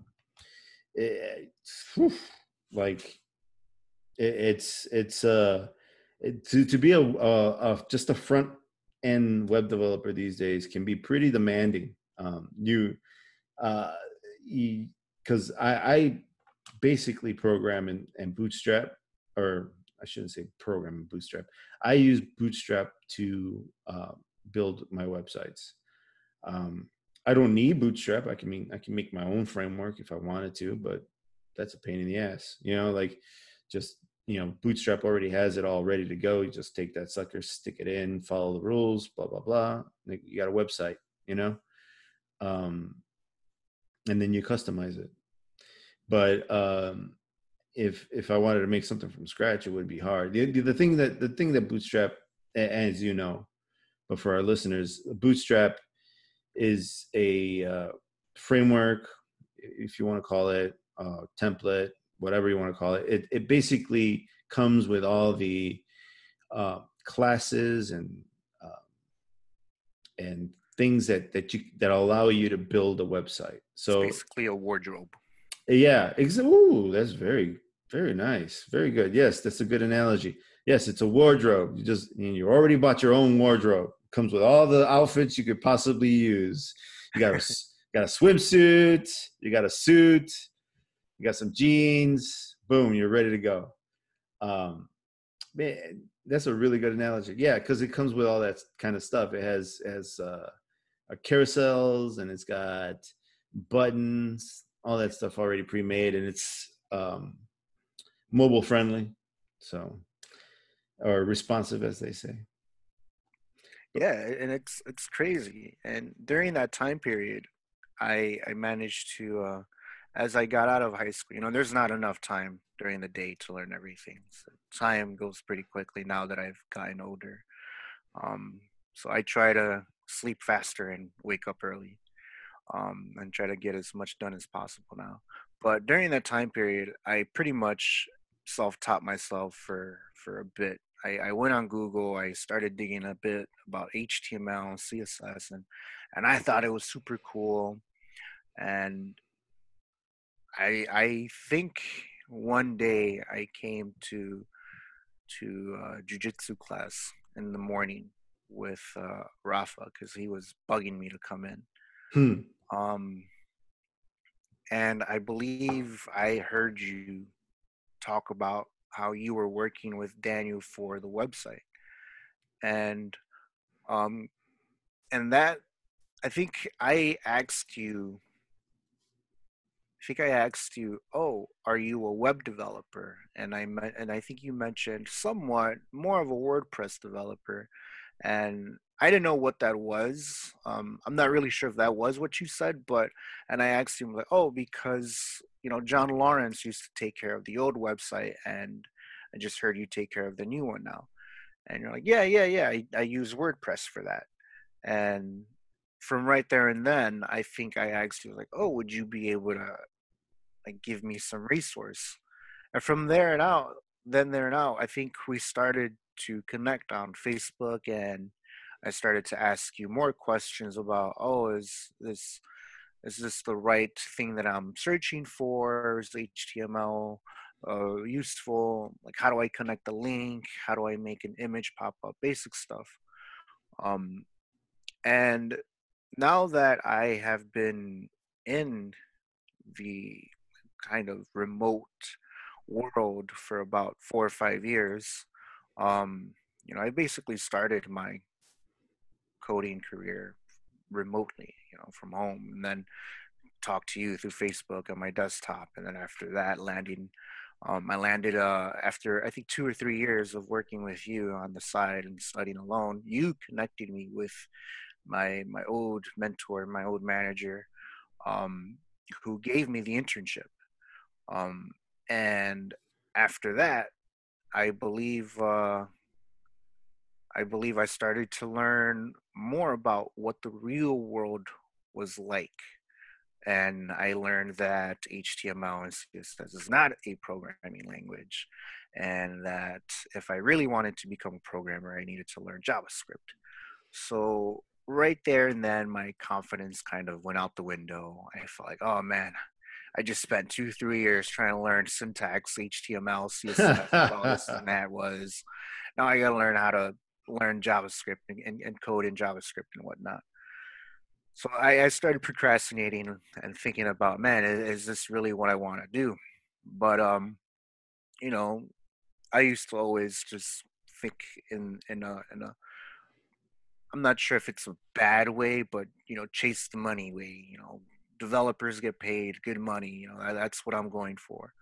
it, whew, like it, it's it's uh it, to to be a, a, a, just a front end web developer these days can be pretty demanding. Um you uh because I, I basically program and, in bootstrap or i shouldn't say program in bootstrap i use bootstrap to uh, build my websites um, I don't need Bootstrap. I can mean I can make my own framework if I wanted to, but that's a pain in the ass. You know, like just you know, Bootstrap already has it all ready to go. You just take that sucker, stick it in, follow the rules, blah blah blah. You got a website, you know, um, and then you customize it. But um, if if I wanted to make something from scratch, it would be hard. The, the, thing that the thing that Bootstrap, as you know, but for our listeners, Bootstrap is a uh, framework, if you want to call it, uh, template, whatever you want to call it. It, it basically comes with all the uh, classes and uh, and things that that you that allow you to build a website. So it's basically a wardrobe. Yeah, ex- ooh, that's very very nice, very good. Yes, that's a good analogy. Yes, it's a wardrobe. You just you already bought your own wardrobe. Comes with all the outfits you could possibly use. You got a got a swimsuit. You got a suit. You got some jeans. Boom, you're ready to go. Um, man, that's a really good analogy. Yeah, because it comes with all that kind of stuff. It has has uh, carousels and it's got buttons, all that stuff already pre-made, and it's um, mobile friendly, so or responsive, as they say. Yeah, and it's it's crazy. And during that time period, I I managed to uh, as I got out of high school, you know, there's not enough time during the day to learn everything. So time goes pretty quickly now that I've gotten older. Um, so I try to sleep faster and wake up early, um, and try to get as much done as possible now. But during that time period, I pretty much self-taught myself for for a bit. I, I went on Google. I started digging a bit about HTML, and CSS, and and I thought it was super cool. And I I think one day I came to to uh, jujitsu class in the morning with uh, Rafa because he was bugging me to come in. Hmm. Um, and I believe I heard you talk about how you were working with Daniel for the website, and um, and that I think I asked you I think I asked you, "Oh, are you a web developer?" And I and I think you mentioned somewhat more of a WordPress developer, and I didn't know what that was. Um, I'm not really sure if that was what you said, but and I asked him like, "Oh, because you know John Lawrence used to take care of the old website, and I just heard you take care of the new one now." And you're like, "Yeah, yeah, yeah. I, I use WordPress for that." And from right there and then, I think I asked you like, "Oh, would you be able to like give me some resource and from there and out then there and out i think we started to connect on facebook and i started to ask you more questions about oh is this is this the right thing that i'm searching for? Is html uh, useful? Like how do i connect the link? How do i make an image pop up? Basic stuff. Um and now that i have been in the kind of remote world for about four or five years, um, you know, I basically started my coding career remotely, you know, from home, and then talked to you through Facebook on my desktop, and then after that, landing. Um, I landed uh, after I think two or three years of working with you on the side and studying alone. You connected me with my my old mentor, my old manager, um, who gave me the internship. Um, and after that, I believe uh, I believe I started to learn more about what the real world was like. And I learned that HTML and CSS is not a programming language, and that if I really wanted to become a programmer, I needed to learn JavaScript. So right there and then, my confidence kind of went out the window. I felt like, oh man, I just spent two, three years trying to learn syntax, HTML, CSS, all this and that was. Now I got to learn how to learn JavaScript and, and, and, code in JavaScript and whatnot. So I, I started procrastinating and thinking about, man, is, is this really what I want to do? But um, you know, I used to always just think in in a in a I'm not sure if it's a bad way, but you know, chase the money way. You know, developers get paid good money. You know, that's what I'm going for.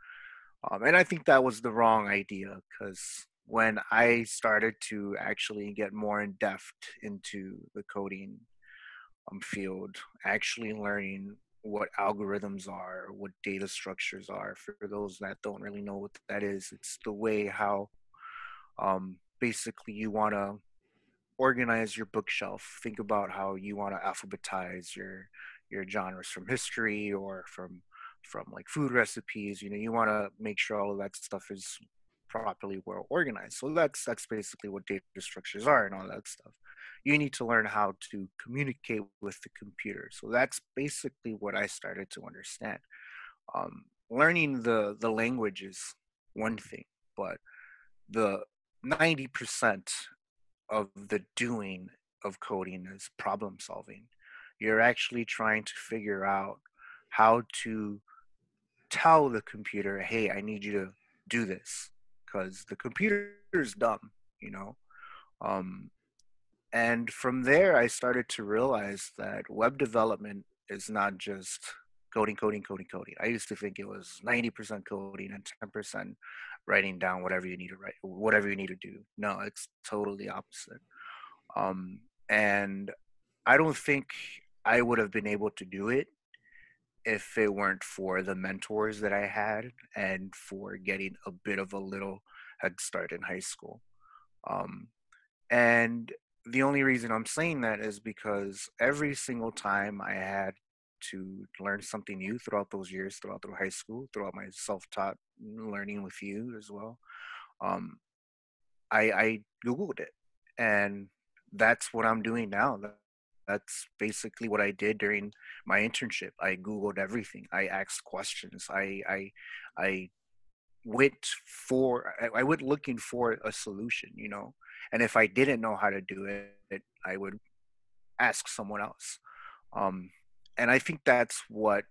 Um, and I think that was the wrong idea because when I started to actually get more in depth into the coding um, field, actually learning what algorithms are, what data structures are. For those that don't really know what that is, it's the way how um, basically you want to organize your bookshelf. Think about how you want to alphabetize your your genres from history or from from like food recipes. You know, you want to make sure all of that stuff is properly well organized. So that's that's basically what data structures are and all that stuff. You need to learn how to communicate with the computer. So that's basically what I started to understand. Um, learning the the language is one thing, but the 90% of the doing of coding is problem solving. You're actually trying to figure out how to tell the computer, hey, I need you to do this because the computer is dumb, you know. Um, and from there, I started to realize that web development is not just coding, coding, coding, coding. I used to think it was 90% coding and 10% writing down whatever you need to write, whatever you need to do. No, it's totally opposite. Um, and I don't think I would have been able to do it if it weren't for the mentors that I had and for getting a bit of a little head start in high school. Um, and the only reason I'm saying that is because every single time I had to learn something new throughout those years, throughout through high school, throughout my self-taught learning with you as well, um, I, I googled it, and that's what I'm doing now. That's basically what I did during my internship. I googled everything. I asked questions. I I I went for I went looking for a solution, you know. And if I didn't know how to do it, I would ask someone else. Um, and I think that's what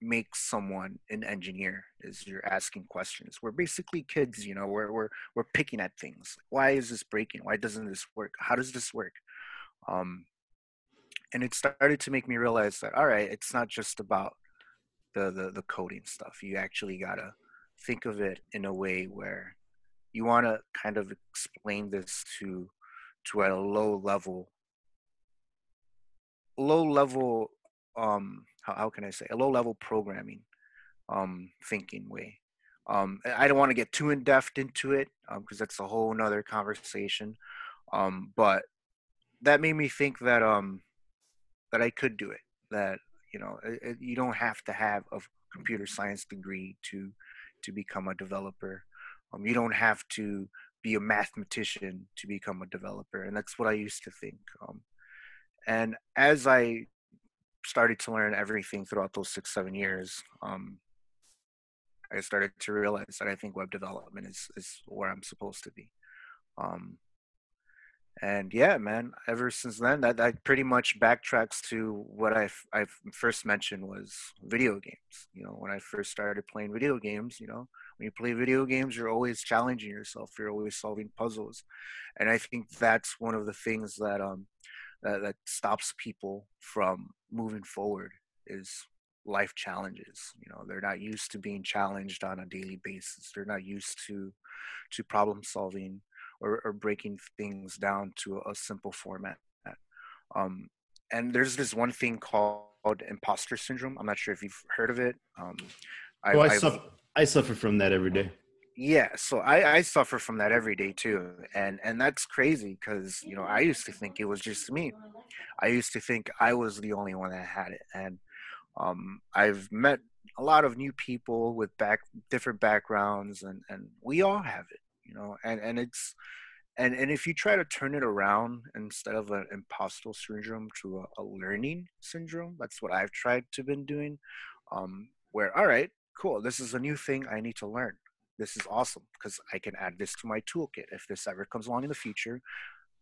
makes someone an engineer is you're asking questions. We're basically kids, you know. We're we're we're picking at things. Why is this breaking? Why doesn't this work? How does this work? Um, and it started to make me realize that all right, it's not just about the the, the coding stuff. You actually gotta think of it in a way where you want to kind of explain this to to a low level low level um how, how can i say a low level programming um thinking way um i don't want to get too in depth into it because um, that's a whole nother conversation um but that made me think that um that i could do it that you know it, you don't have to have a computer science degree to to become a developer. Um, you don't have to be a mathematician to become a developer, and that's what I used to think. Um, and as I started to learn everything throughout those six, seven years, um, I started to realize that I think web development is is where I'm supposed to be. Um, and yeah man ever since then that, that pretty much backtracks to what i i first mentioned was video games. You know when i first started playing video games you know when you play video games you're always challenging yourself you're always solving puzzles. And i think that's one of the things that um that, that stops people from moving forward is life challenges you know they're not used to being challenged on a daily basis. They're not used to to problem solving or, or breaking things down to a simple format. Um, and there's this one thing called imposter syndrome. I'm not sure if you've heard of it. Um, I, oh, I, suffer, I suffer from that every day. Yeah, so I, I suffer from that every day too, and and that's crazy because you know I used to think it was just me. I used to think I was the only one that had it, and um, I've met a lot of new people with back different backgrounds, and and we all have it you know and and it's and and if you try to turn it around instead of an imposter syndrome to a, a learning syndrome that's what i've tried to been doing um where all right cool this is a new thing i need to learn. This is awesome because i can add this to my toolkit. If this ever comes along in the future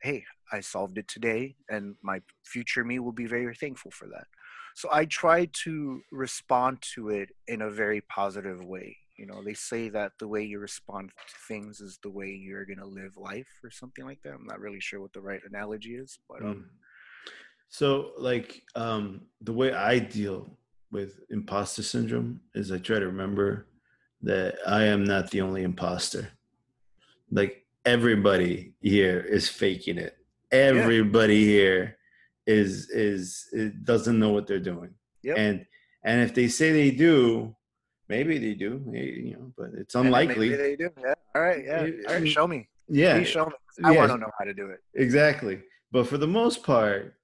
hey i solved it today and my future me will be very thankful for that. So i try to respond to it in a very positive way you know they say that the way you respond to things is the way you're going to live life or something like that i'm not really sure what the right analogy is but um mm. so like um the way i deal with imposter syndrome is i try to remember that I am not the only imposter. Like everybody here is faking it. Everybody yeah. here is is it doesn't know what they're doing. Yep. And and if they say they do, maybe they do, you know, but it's unlikely. Maybe they do. Yeah. All right. Yeah. All right. Show me. Yeah. Please show me. I yeah. want to know how to do it. Exactly. But for the most part,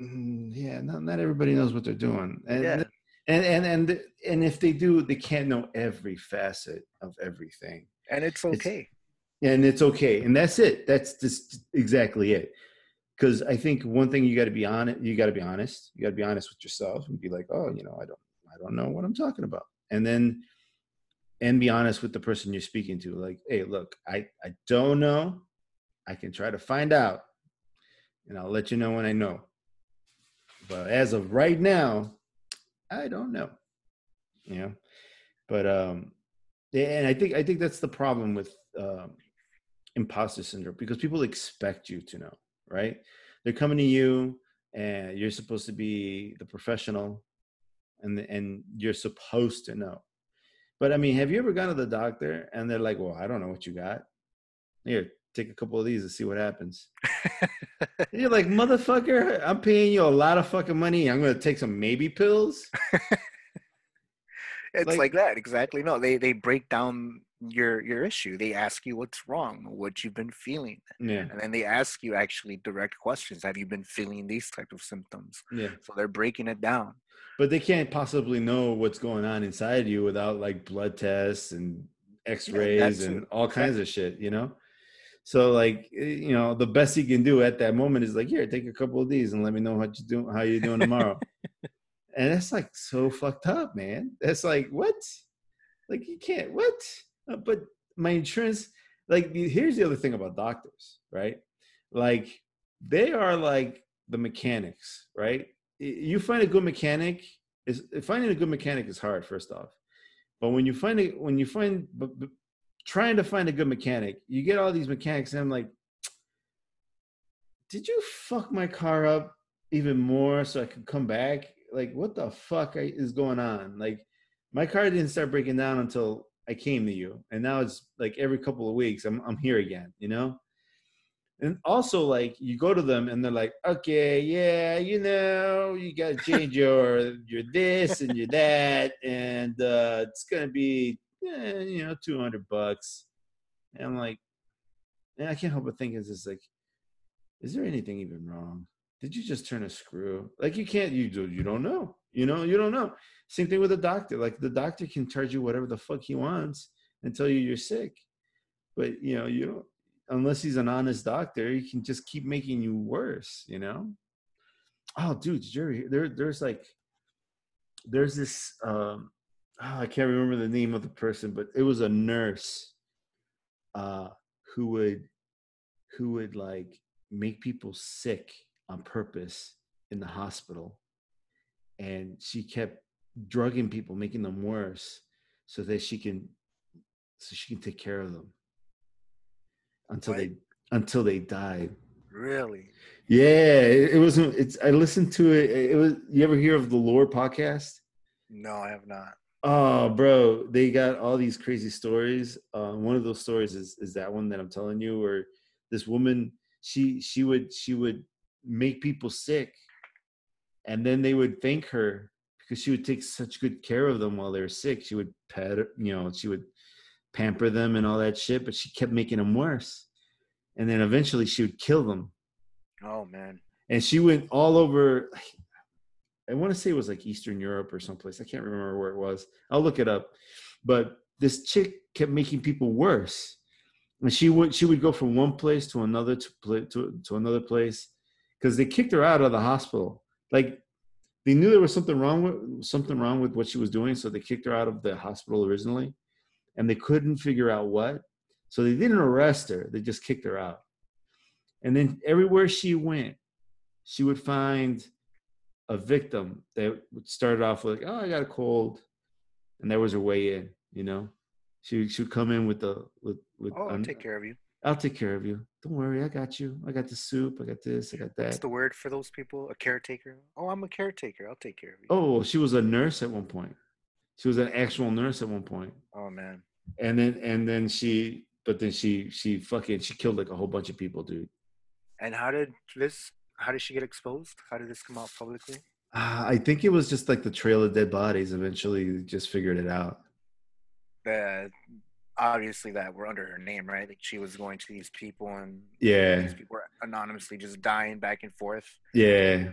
mm, yeah, not not everybody knows what they're doing. And yeah. and and and and if they do, they can't know every facet of everything. And it's okay. It's, and it's okay. And that's it. That's just exactly it because I think one thing you got to be honest, you got to be honest. You got to be honest with yourself and be like, oh, you know, I don't, I don't know what I'm talking about, and then, and be honest with the person you're speaking to. Like, hey, look, I, I don't know. I can try to find out, and I'll let you know when I know. But as of right now, I don't know. Know, but um, and I think I think that's the problem with um, imposter syndrome because people expect you to know right? They're coming to you and you're supposed to be the professional and and you're supposed to know. But I mean, have you ever gone to the doctor and they're like, "Well, I don't know what you got. Here, take a couple of these and see what happens." you're like, "Motherfucker, I'm paying you a lot of fucking money. I'm going to take some maybe pills." it's like, like, that exactly. No, they they break down your your issue they ask you what's wrong what you've been feeling yeah. and then they ask you actually direct questions have you been feeling these type of symptoms? Yeah. So they're breaking it down. But they can't possibly know what's going on inside you without like blood tests and x-rays yeah, and it. all kinds of shit you know? So like eh, you know the best he can do at that moment is like here take a couple of these and let me know what you do how you're doing tomorrow. And that's like so fucked up man. That's like what? Like you can't what uh, but my insurance, like, here's the other thing about doctors, right? Like, they are like the mechanics, right? You find a good mechanic is finding a good mechanic is hard, first off. But when you find it, when you find, but, but trying to find a good mechanic, you get all these mechanics, and I'm like, did you fuck my car up even more so I could come back? Like, what the fuck is going on? Like, my car didn't start breaking down until I came to you, and now it's like every couple of weeks I'm I'm here again, you know. And also, like you go to them and they're like, okay, yeah, you know, you got to change your your this and your that, and uh, it's gonna be, eh, you know, two hundred bucks. And I'm like, and I can't help but think is this like, is there anything even wrong? Did you just turn a screw? Like you can't, you do, you don't know, you know, you don't know. Same thing with a doctor. Like the doctor can charge you whatever the fuck he wants and tell you you're sick. But you know, you don't unless he's an honest doctor, he can just keep making you worse, you know? Oh, dude, hear there there's like there's this um oh, I can't remember the name of the person, but it was a nurse uh who would who would like make people sick on purpose in the hospital and she kept drugging people, making them worse, so that she can so she can take care of them until they until they died. Really? Yeah, it, it was. It's. I listened to it. It was. You ever hear of the Lore podcast? No, I have not. Oh, bro, they got all these crazy stories. Uh, one of those stories is is that one that I'm telling you, where this woman she she would she would make people sick, and then they would thank her because she would take such good care of them while they were sick. She would pet, you know, she would pamper them and all that shit, but she kept making them worse. And then eventually she would kill them. Oh man. And she went all over I want to say it was like Eastern Europe or someplace. I can't remember where it was. I'll look it up. But this chick kept making people worse. And she would she would go from one place to another to to, to another place because they kicked her out of the hospital. Like they knew there was something wrong with something wrong with what she was doing, so they kicked her out of the hospital originally, and they couldn't figure out what. So they didn't arrest her; they just kicked her out. And then everywhere she went, she would find a victim that would start off with, "Oh, I got a cold," and that was her way in. You know, she she would come in with the with with. Oh, I'll take care of you. I'll take care of you. Don't worry, I got you. I got the soup. I got this. I got that. What's the word for those people? A caretaker. Oh, I'm a caretaker. I'll take care of you. Oh, she was a nurse at one point. She was an actual nurse at one point, Oh man. and then and then she, but then she she fucking she killed like a whole bunch of people, dude. And how did this? How did she get exposed? How did this come out publicly? Uh, I think it was just like the trail of dead bodies. Eventually, just figured it out. That obviously that were under her name, right? Like she was going to these people and Yeah, these people were anonymously just dying back and forth. yeah,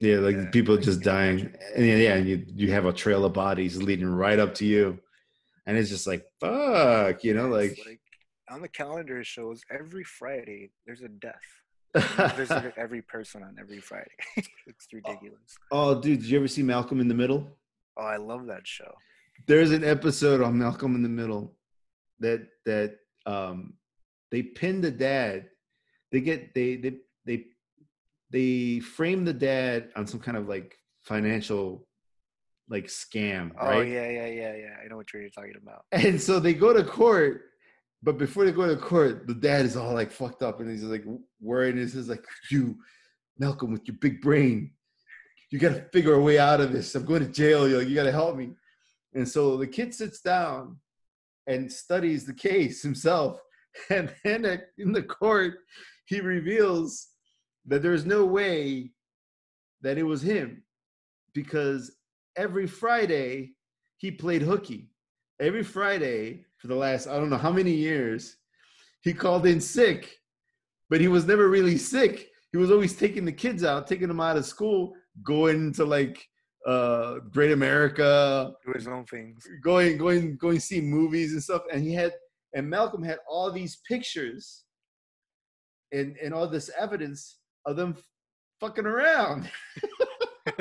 yeah. Like Yeah, people just dying, and yeah, and you you have a trail of bodies leading right up to you, and it's just like fuck, you know, It's like. on the calendar it shows every Friday there's a death. Visited every person on every Friday. it's oh, ridiculous. oh, dude, did you ever see Malcolm in the Middle? Oh, I love that show. there's an episode on Malcolm in the Middle that that um they pin the dad. They get they they they they frame the dad on some kind of like financial like scam, Oh right? yeah, yeah, yeah, yeah. I know what you're talking about. And so they go to court, but before they go to court, the dad is all like fucked up and he's like worried. And he says like, "You, Malcolm, with your big brain, you got to figure a way out of this. I'm going to jail. Like, you got to help me." And so the kid sits down and studies the case himself, and then in the court, he reveals that there's no way that it was him because every Friday he played hooky every Friday for the last I don't know how many years, he called in sick, but he was never really sick. He was always taking the kids out, taking them out of school, going to like uh Great America, Do his own things. going going going see movies and stuff. And he had and Malcolm had all these pictures and and all this evidence of them fucking around. I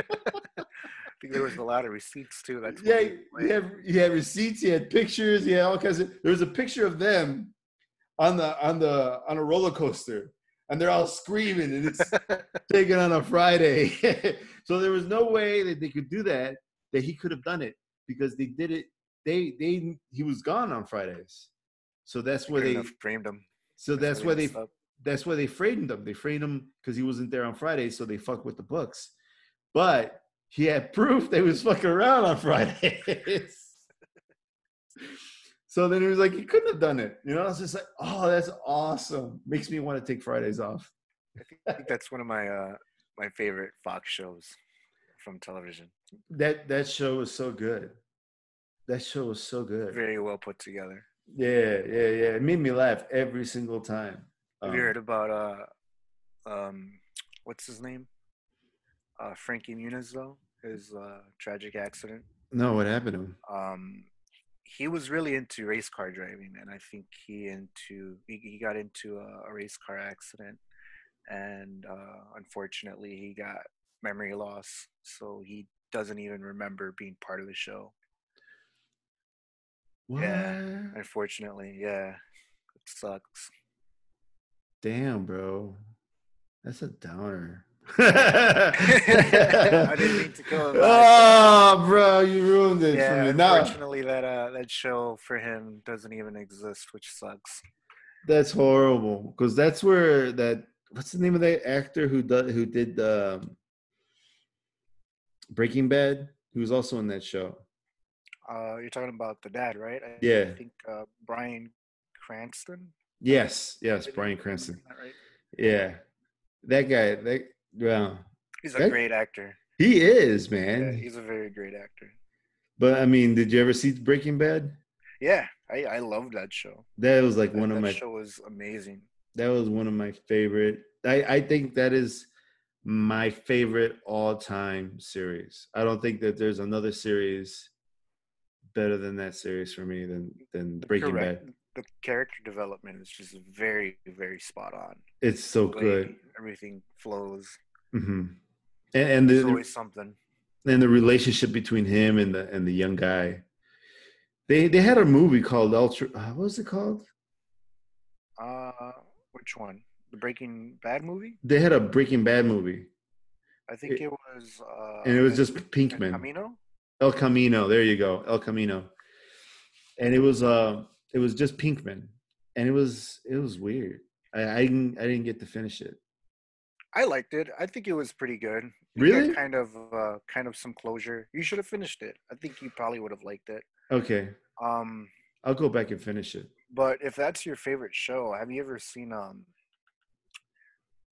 think there was a lot of receipts too. That's yeah, he had, he had receipts, he had pictures, he had all kinds of. There was a picture of them on the on the on a roller coaster, and they're all screaming, and it's taken on a Friday. so there was no way that they could do that. That he could have done it because they did it. They they he was gone on Fridays, so that's where they. framed him. So that's where they up. that's why they framed him. They framed him because he wasn't there on Friday, so they fuck with the books. But he had proof they was fucking around on Fridays. so then he was like, he couldn't have done it. You know, I was just like, oh, that's awesome. Makes me want to take Fridays off. I think that's one of my uh my favorite Fox shows from television. That that show was so good. That show was so good. Very well put together. Yeah, yeah, yeah. It made me laugh every single time. Have you Um, heard about uh um what's his name? Uh Frankie Muniz though, his uh tragic accident. no, what happened to him? Um he was really into race car driving and I think he into he, he got into a, a race car accident and uh unfortunately he got memory loss so he doesn't even remember being part of the show. What? Yeah. Unfortunately, yeah. It sucks. Damn, bro. That's a downer. I didn't mean to go there. Oh, bro, you ruined it for Yeah, me. Now, unfortunately, that uh, that show for him doesn't even exist, which sucks. that's horrible because that's where that. What's the name of that actor who does who did um, Breaking Bad? Who was also in that show. Uh, you're talking about the dad, right? I Yeah. I think uh, Bryan Cranston. Yes, yes, Bryan Cranston. that right? Yeah, that guy. That well, He's a That- great actor. he is Yeah, man. he's a very great actor. But I mean, did you ever see Breaking Bad? Yeah, I I love that show. That was like That, one of that my show was amazing. That was one of my favorite i i think that is my favorite all-time series i don't think that there's another series better than that series for me than than breaking Correct. bad The character development is just very very spot on. it's so good Everything flows. Mm-hmm. and, and There's the always something. and the relationship between him and the and the young guy they they had a movie called ultra uh, what was it called which one? The Breaking Bad movie? they had a breaking bad movie I think It- it, was. Uh, and it was just El pinkman Camino. El Camino. There you go, El Camino. And it was uh, it was just Pinkman, and it was it was weird. I I didn't, I didn't get to finish it. I liked it. I think it was pretty good. Really? kind of uh, kind of some closure. You should have finished it. I think you probably would have liked it. Okay, Um, I'll go back and finish it. But if that's your favorite show, have you ever seen um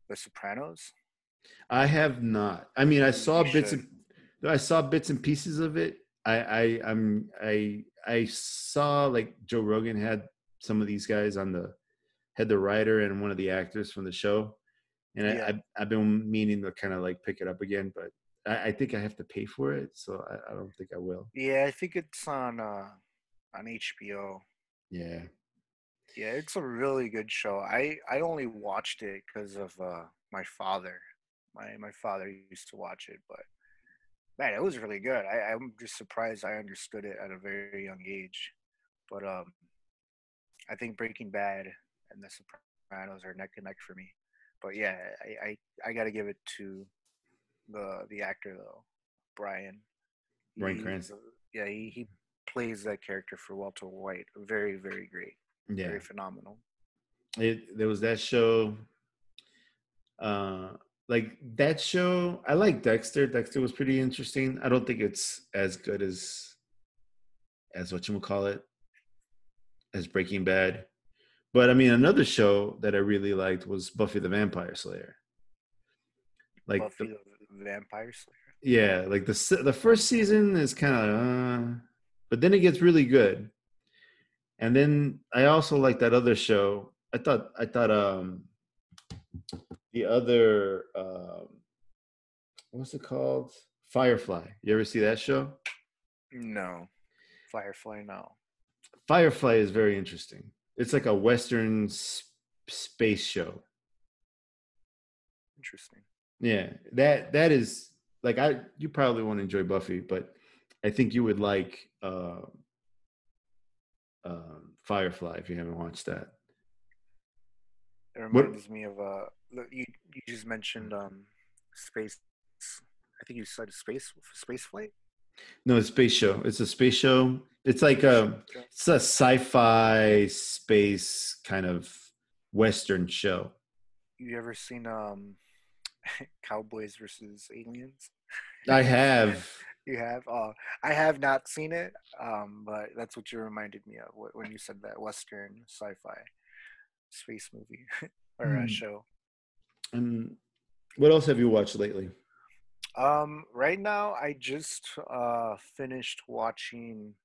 The Sopranos? I have not. I mean, I You saw bits should. and I saw bits and pieces of it. I I I'm I I saw like Joe Rogan had some of these guys on the had the writer and one of the actors from the show, and I, Yeah. I I've been meaning to kind of like pick it up again, but I, I think I have to pay for it, so I, I don't think I will. Yeah, I think it's on uh on HBO. Yeah, Yeah, it's a really good show. I I only watched it because of uh my father. My my father used to watch it, but man, it was really good. I, I'm just surprised I understood it at a very young age. But um, I think Breaking Bad and The Sopranos are neck and neck for me. But yeah, I I, I got to give it to the the actor though, Brian. Bryan He- Cranston. Yeah, he, he plays that character for Walter White. Very very great. Yeah. Very phenomenal. it there was that show uh like that show i like dexter dexter was pretty interesting i don't think it's as good as as what you would call it as breaking bad but i mean another show that i really liked was buffy the vampire slayer like Buffy the, the Vampire Slayer. yeah like the the first season is kind of uh, but then it gets really good and then i also like that other show. I thought i thought um the other um what's it called? Firefly. You ever see that show? No, Firefly. No. firefly is very interesting. It's like a western s- space show. Interesting. Yeah, that that is like I you probably won't enjoy Buffy, but I think you would like uh, uh, Firefly if you haven't watched that. It What- reminds me of uh, you you just mentioned um, space. I think you said space space flight. No, it's space show. It's a space show. It's like a it's a sci-fi space kind of western show. You ever seen um, Cowboys versus Aliens? I have. You have? Oh, I have not seen it. Um, but that's what you reminded me of when you said that Western sci-fi space movie or Hmm. a show. And what else have you watched lately? Um, right now, I just uh finished watching.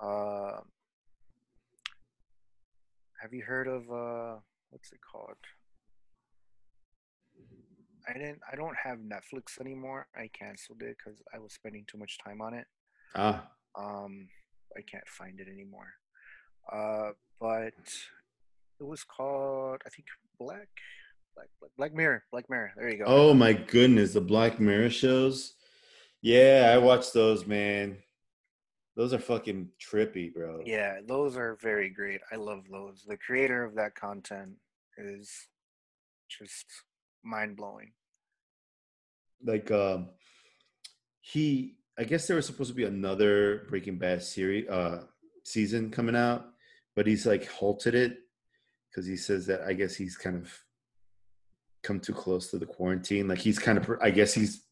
Uh, have you heard of uh, what's it called? I didn't. I don't have Netflix anymore. I canceled it because I was spending too much time on it. Ah, Um, I can't find it anymore. Uh, but it was called I think Black, Black, Black, Black Mirror. Black Mirror. There you go. oh my goodness, the Black Mirror shows. Yeah, I watched those, man. Those are fucking trippy, bro. Yeah, those are very great. I love those. The creator of that content is just mind blowing. Like um he i guess there was supposed to be another breaking bad series uh season coming out but he's like halted it because he says that i guess he's kind of come too close to the quarantine like he's kind of i guess he's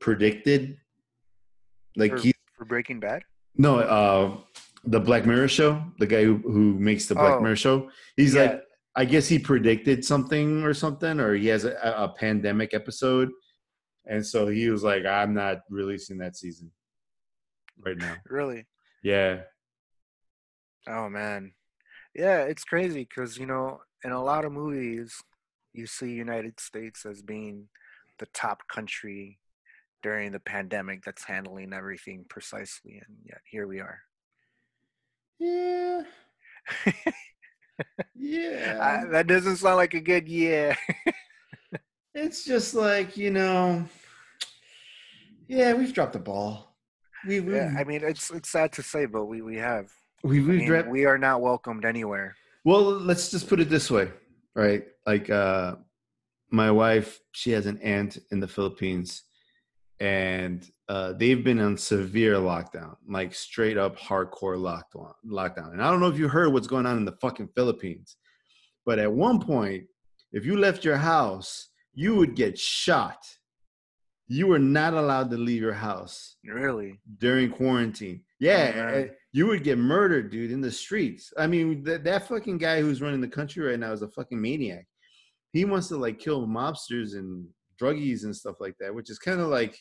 predicted like For, he for Breaking Bad. no uh the black mirror show the guy who, who makes the black Oh, mirror show he's yeah. like i guess he predicted something or something or he has a, a pandemic episode and so he was like i'm not releasing that season right now Really? yeah Oh man, yeah, it's crazy because you know, in a lot of movies, you see United States as being the top country during the pandemic that's handling everything precisely, and yet here we are. yeah yeah I, that doesn't sound like a good yeah. it's just like you know yeah we've dropped the ball we, we, yeah. I mean, it's it's sad to say, but we we have. we, we've mean, dropped we are not welcomed anywhere. Well, let's just put it this way, right? Like uh my wife, she has an aunt in the Philippines and uh they've been on severe lockdown, like straight up hardcore lockdown lockdown. And I don't know if you heard what's going on in the fucking Philippines. But at one point, if you left your house, you would get shot. You were not allowed to leave your house Really? during quarantine. Yeah, Oh, you would get murdered, dude, in the streets. I mean, that, that fucking guy who's running the country right now is a fucking maniac. He wants to like kill mobsters and druggies and stuff like that, which is kind of like,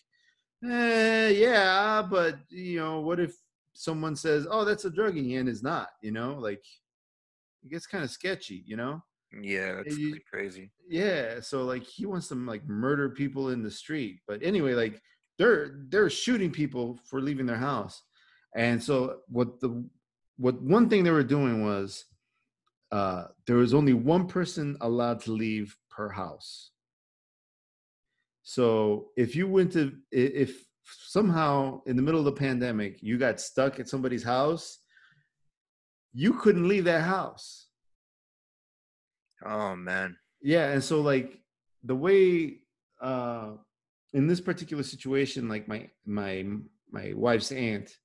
eh, yeah, but you know, what if someone says, "Oh, that's a druggie," and it's not? You know, like it gets kind of sketchy. You know? Yeah, that's you- pretty crazy. Yeah. So like he wants to like murder people in the street. But anyway, like they're they're shooting people for leaving their house. And so what the what one thing they were doing was uh there was only one person allowed to leave per house. So if you went to if somehow in the middle of the pandemic you got stuck at somebody's house, you couldn't leave that house. Oh man. yeah and so like the way uh in this particular situation like my my my wife's aunt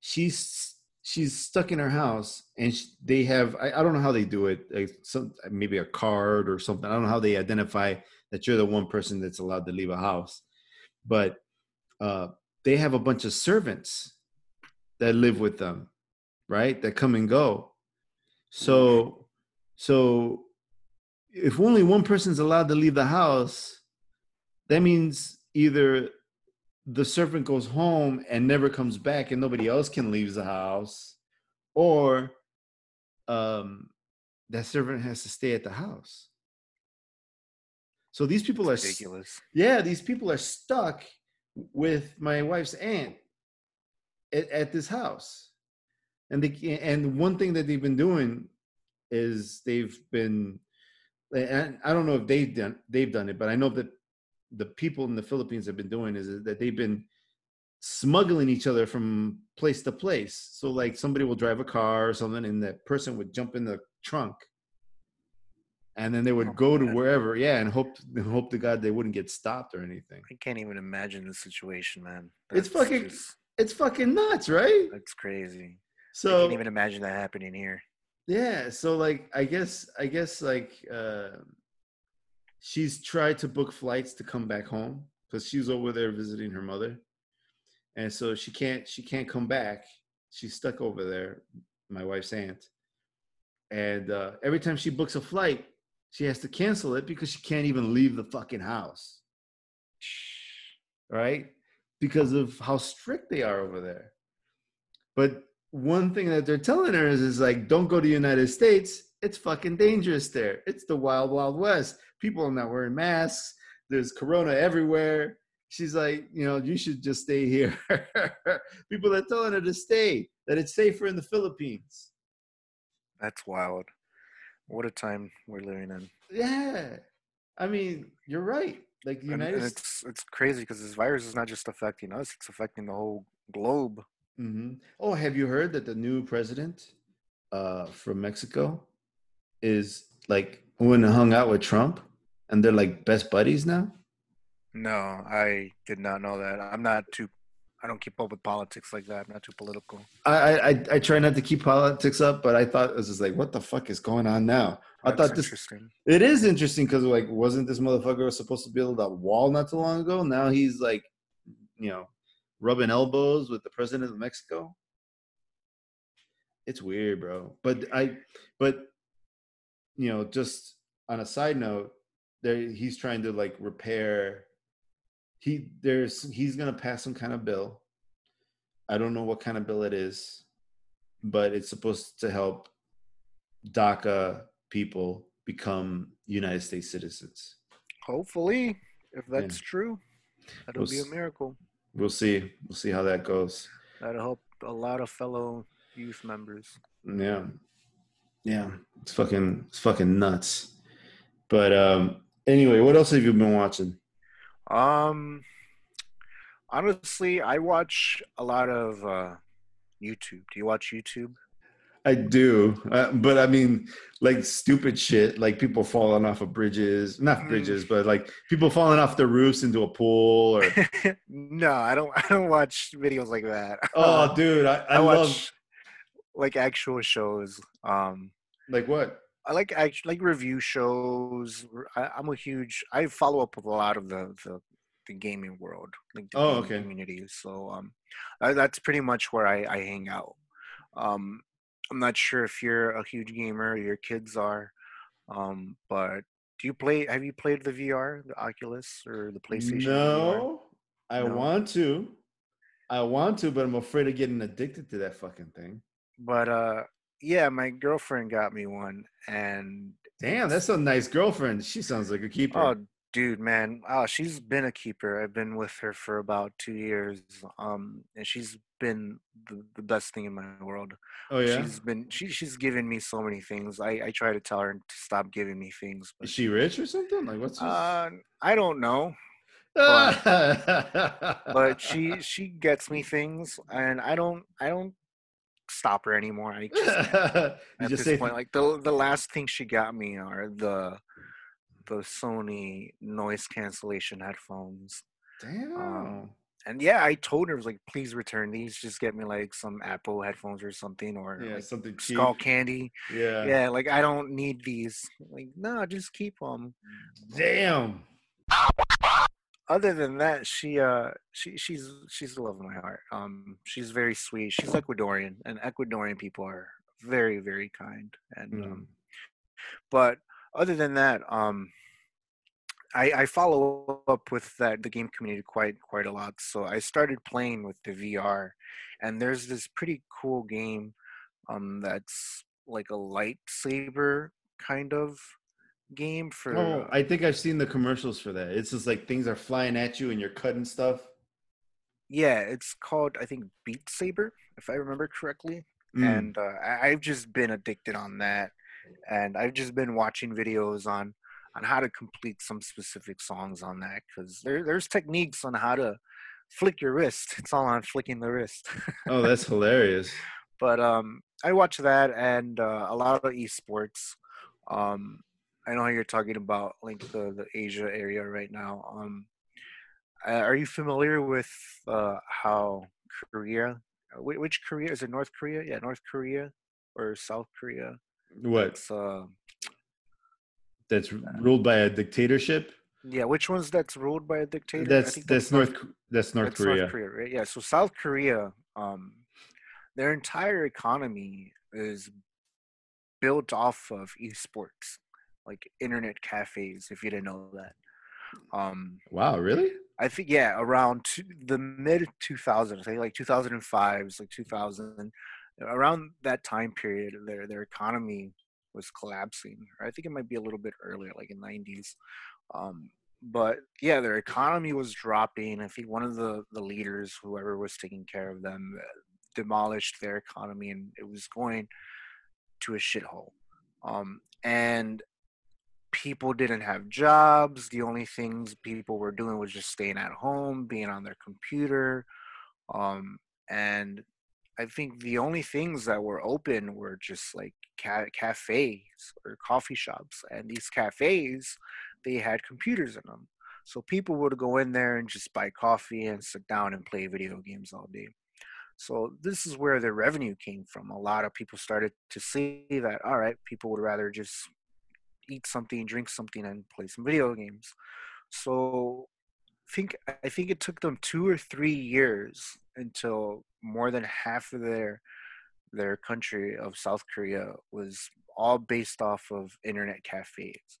she's she's stuck in her house and sh they have I, I don't know how they do it like some maybe a card or something. I don't know how they identify that you're the one person that's allowed to leave a house. But uh they have a bunch of servants that live with them right? That come and go. So so if only one person's allowed to leave the house, that means either the servant goes home and never comes back and nobody else can leave the house, or um, that servant has to stay at the house. So these people are, Ridiculous. yeah, these people are stuck with my wife's aunt at, at this house, and they can't- and one thing that they've been doing is they've been and I don't know if they've done they've done it, but I know that the people in the Philippines have been doing is that they've been smuggling each other from place to place. So like somebody will drive a car or something, and that person would jump in the trunk, and then they would Oh, go to wherever, yeah, and hope and hope to God they wouldn't get stopped or anything. I can't even imagine the situation, man. It's That's fucking- just- It's fucking nuts, right? that's crazy. So I can't even imagine that happening here. Yeah so like i guess i guess like uh she's tried to book flights to come back home because she's over there visiting her mother and so she can't she can't come back she's stuck over there my wife's aunt and uh every time she books a flight she has to cancel it because she can't even leave the fucking house right? Because of how strict they are over there. But one thing that they're telling her is, is like, don't go to the United States. It's fucking dangerous there. It's the wild, wild west. People are not wearing masks. There's corona everywhere. She's like, you know, you should just stay here. People are telling her to stay, that it's safer in the Philippines. That's wild. What a time we're living in. Yeah. I mean, you're right. Like the And, United and States. it's it's crazy because this virus is not just affecting us; it's affecting the whole globe. Hmm Oh, have you heard that the new president uh, from Mexico is like went and hung out with Trump, and they're like best buddies now? No, I did not know that. I'm not too. I don't keep up with politics like that. I'm not too political. I, I I- try not to keep politics up, but I thought it was just like, what the fuck is going on now? I That's thought this interesting. it is interesting because like, wasn't this motherfucker supposed to build a wall not too long ago? Now he's like, you know, rubbing elbows with the president of Mexico. It's weird, bro. But I, but you know, just on a side note, there he's trying to like repair. He there's he's gonna pass some kind of bill. I don't know what kind of bill it is, but it's supposed to help DACA people become United States citizens. Hopefully, if Yeah. that's true, that'll We'll be a miracle. We'll see. We'll see how that goes. That'll help a lot of fellow youth members. Yeah. Yeah. It's fucking it's fucking nuts. But um anyway, what else have you been watching? Um, honestly, I watch a lot of uh, YouTube. Do you watch YouTube? I do. Uh, but I mean like stupid shit, like people falling off of bridges, not Mm. bridges, but like people falling off the roofs into a pool or no, I don't. I don't watch videos like that. Oh dude, I, I, I watch like actual shows. Um, like what? I like actually like review shows. I, I'm a huge. I follow up with a lot of the the, the gaming world, like the Oh, okay. community. So um, uh, that's pretty much where I I hang out. Um, I'm not sure if you're a huge gamer, or your kids are, um, but do you play? Have you played the VR, the Oculus, or the PlayStation VR? No, I No. want to. I want to, but I'm afraid of getting addicted to that fucking thing. But uh, yeah, my girlfriend got me one, and Damn, that's a nice girlfriend. She sounds like a keeper. Oh, dude, man. Oh, she's been a keeper. I've been with her for about two years. Um, and she's been the, the best thing in my world. Oh, yeah. She's been she she's given me so many things. I I try to tell her to stop giving me things, Is she rich or something? Like what's? her- uh, I don't know. But she she gets me things, and I don't I don't stop her anymore. I just at just this say point, like the the last thing she got me are the the Sony noise cancellation headphones. damn. And yeah, I told her I was like, please return these. Just get me like some Apple headphones or something, or yeah, like something cheap. Skullcandy. Yeah. Yeah, like I don't need these. Like, no, just keep them. Damn. Other than that, she uh she she's she's the love of my heart. Um, she's very sweet. She's Ecuadorian, and Ecuadorian people are very very kind. And Mm. um, but other than that, um, I, I follow up with that the game community quite quite a lot. So I started playing with the VR, and there's this pretty cool game, um, that's like a lightsaber kind of game for. Oh, I think I've seen the commercials for that. It's just like things are flying at you and you're cutting stuff. yeah, it's called I think Beat Saber, if I remember correctly. Mm. and uh, I- I've just been addicted on that, and I've just been watching videos on on how to complete some specific songs on that because there there's techniques on how to flick your wrist. It's all on flicking the wrist. Oh, that's hilarious. but um, I watch that and uh, a lot of esports. Um, I know you're talking about like the the Asia area right now. Um, uh, are you familiar with uh, how Korea? Which Korea is it? North Korea? Yeah, North Korea or South Korea? What? It's uh, That's ruled by a dictatorship? yeah. Which one's that's ruled by a dictator? That's think that's North that's North that's Korea. North Korea, right? Yeah. So South Korea, um, their entire economy is built off of esports, like internet cafes. If you didn't know that, um, Wow, really? I think yeah, around two, the mid 2000s, I think like 2005, like 2000, around that time period, their their economy was collapsing. I think it might be a little bit earlier, like in 90s. Um, but yeah, their economy was dropping. I think one of the the leaders, whoever was taking care of them, uh, demolished their economy, and it was going to a shithole. Um, and people didn't have jobs. The only things people were doing was just staying at home, being on their computer. Um, and I think the only things that were open were just like ca- cafes or coffee shops. And these cafes, they had computers in them. So people would go in there and just buy coffee and sit down and play video games all day. So this is where their revenue came from. A lot of people started to see that, all right, people would rather just eat something, drink something, and play some video games. So think I think it took them two or three years until more than half of their their country of South Korea was all based off of internet cafes.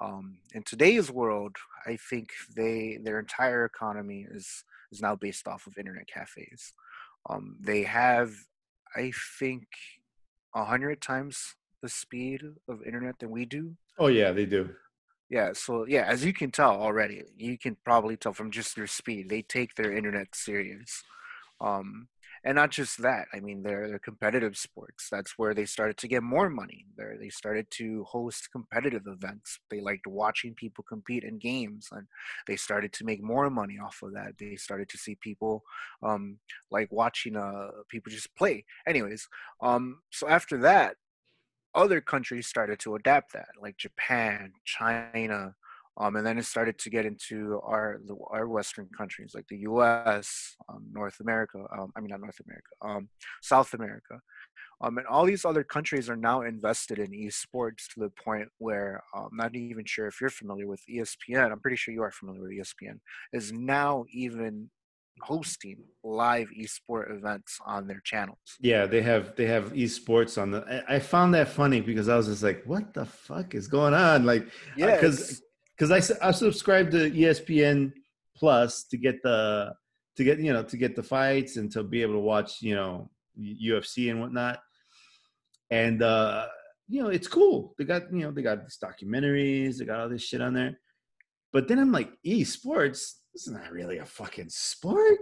Um, in today's world, I think they their entire economy is is now based off of internet cafes. Um, they have, I think, a hundred times the speed of internet than we do. Oh yeah, they do. Yeah, so yeah, as you can tell already, you can probably tell from just their speed, they take their internet serious. Um, and not just that, I mean, they're, they're competitive sports. That's where they started to get more money. There, they started to host competitive events. They liked watching people compete in games, and they started to make more money off of that. They started to see people um, like watching uh, people just play. Anyways, um, so after that, other countries started to adapt that, like Japan, China, um, and then it started to get into our our Western countries, like the U.S., um, North America. Um, I mean, not North America, um, South America. Um, and all these other countries are now invested in esports to the point where I'm not even sure if you're familiar with ESPN. I'm pretty sure you are familiar with ESPN. Is now even hosting live esports events on their channels. Yeah, they have they have esports on the. I, I found that funny because I was just like, "What the fuck is going on?" Like, Yeah, because because I I subscribed to ESPN Plus to get the to get you know to get the fights and to be able to watch you know UFC and whatnot. And uh, you know it's cool. They got you know they got these documentaries. They got all this shit on there. But then I'm like, esports. This is not really a fucking sport.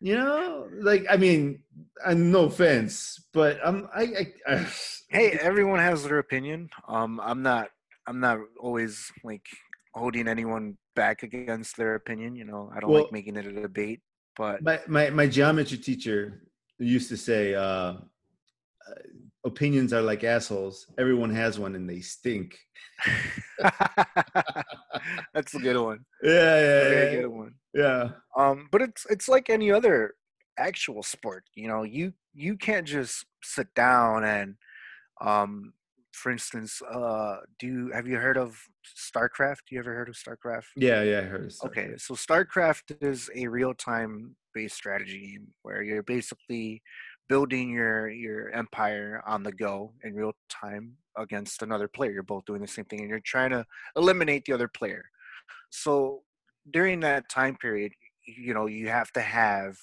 You know, like I mean, and no offense, but I'm I, I, I hey, everyone has their opinion. Um, I'm not I'm not always like holding anyone back against their opinion. You know, I don't Well- like making it a debate. But my, my my geometry teacher used to say uh, uh, opinions are like assholes everyone has one and they stink that's a good one. yeah yeah yeah, good one. yeah. Um, but it's it's like any other actual sport. You know, you you can't just sit down and, um, for instance, uh, do you, have you heard of StarCraft? You ever heard of StarCraft? yeah yeah i heard of Star Okay, so StarCraft is a real-time based strategy game where you're basically building your your empire on the go in real time against another player. You're both doing the same thing, and you're trying to eliminate the other player. So during that time period, you know you have to have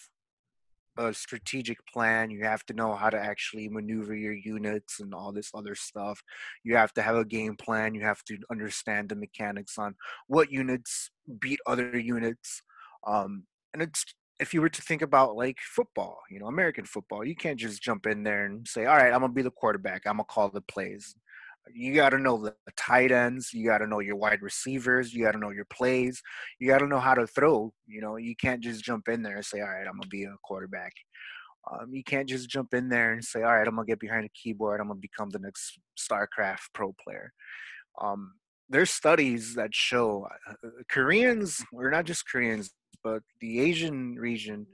a strategic plan. You have to know how to actually maneuver your units and all this other stuff. You have to have a game plan. You have to understand the mechanics on what units beat other units. Um, and it's if you were to think about like football, you know, American football, you can't just jump in there and say, "All right, I'm gonna be the quarterback. I'm gonna call the plays." You got to know the tight ends. You got to know your wide receivers. You got to know your plays. You got to know how to throw. You know, you can't just jump in there and say, "All right, I'm gonna be a quarterback." Um, you can't just jump in there and say, "All right, I'm gonna get behind a keyboard. I'm gonna become the next StarCraft pro player." Um, there's studies that show uh, Koreans, or not just Koreans, but the Asian region.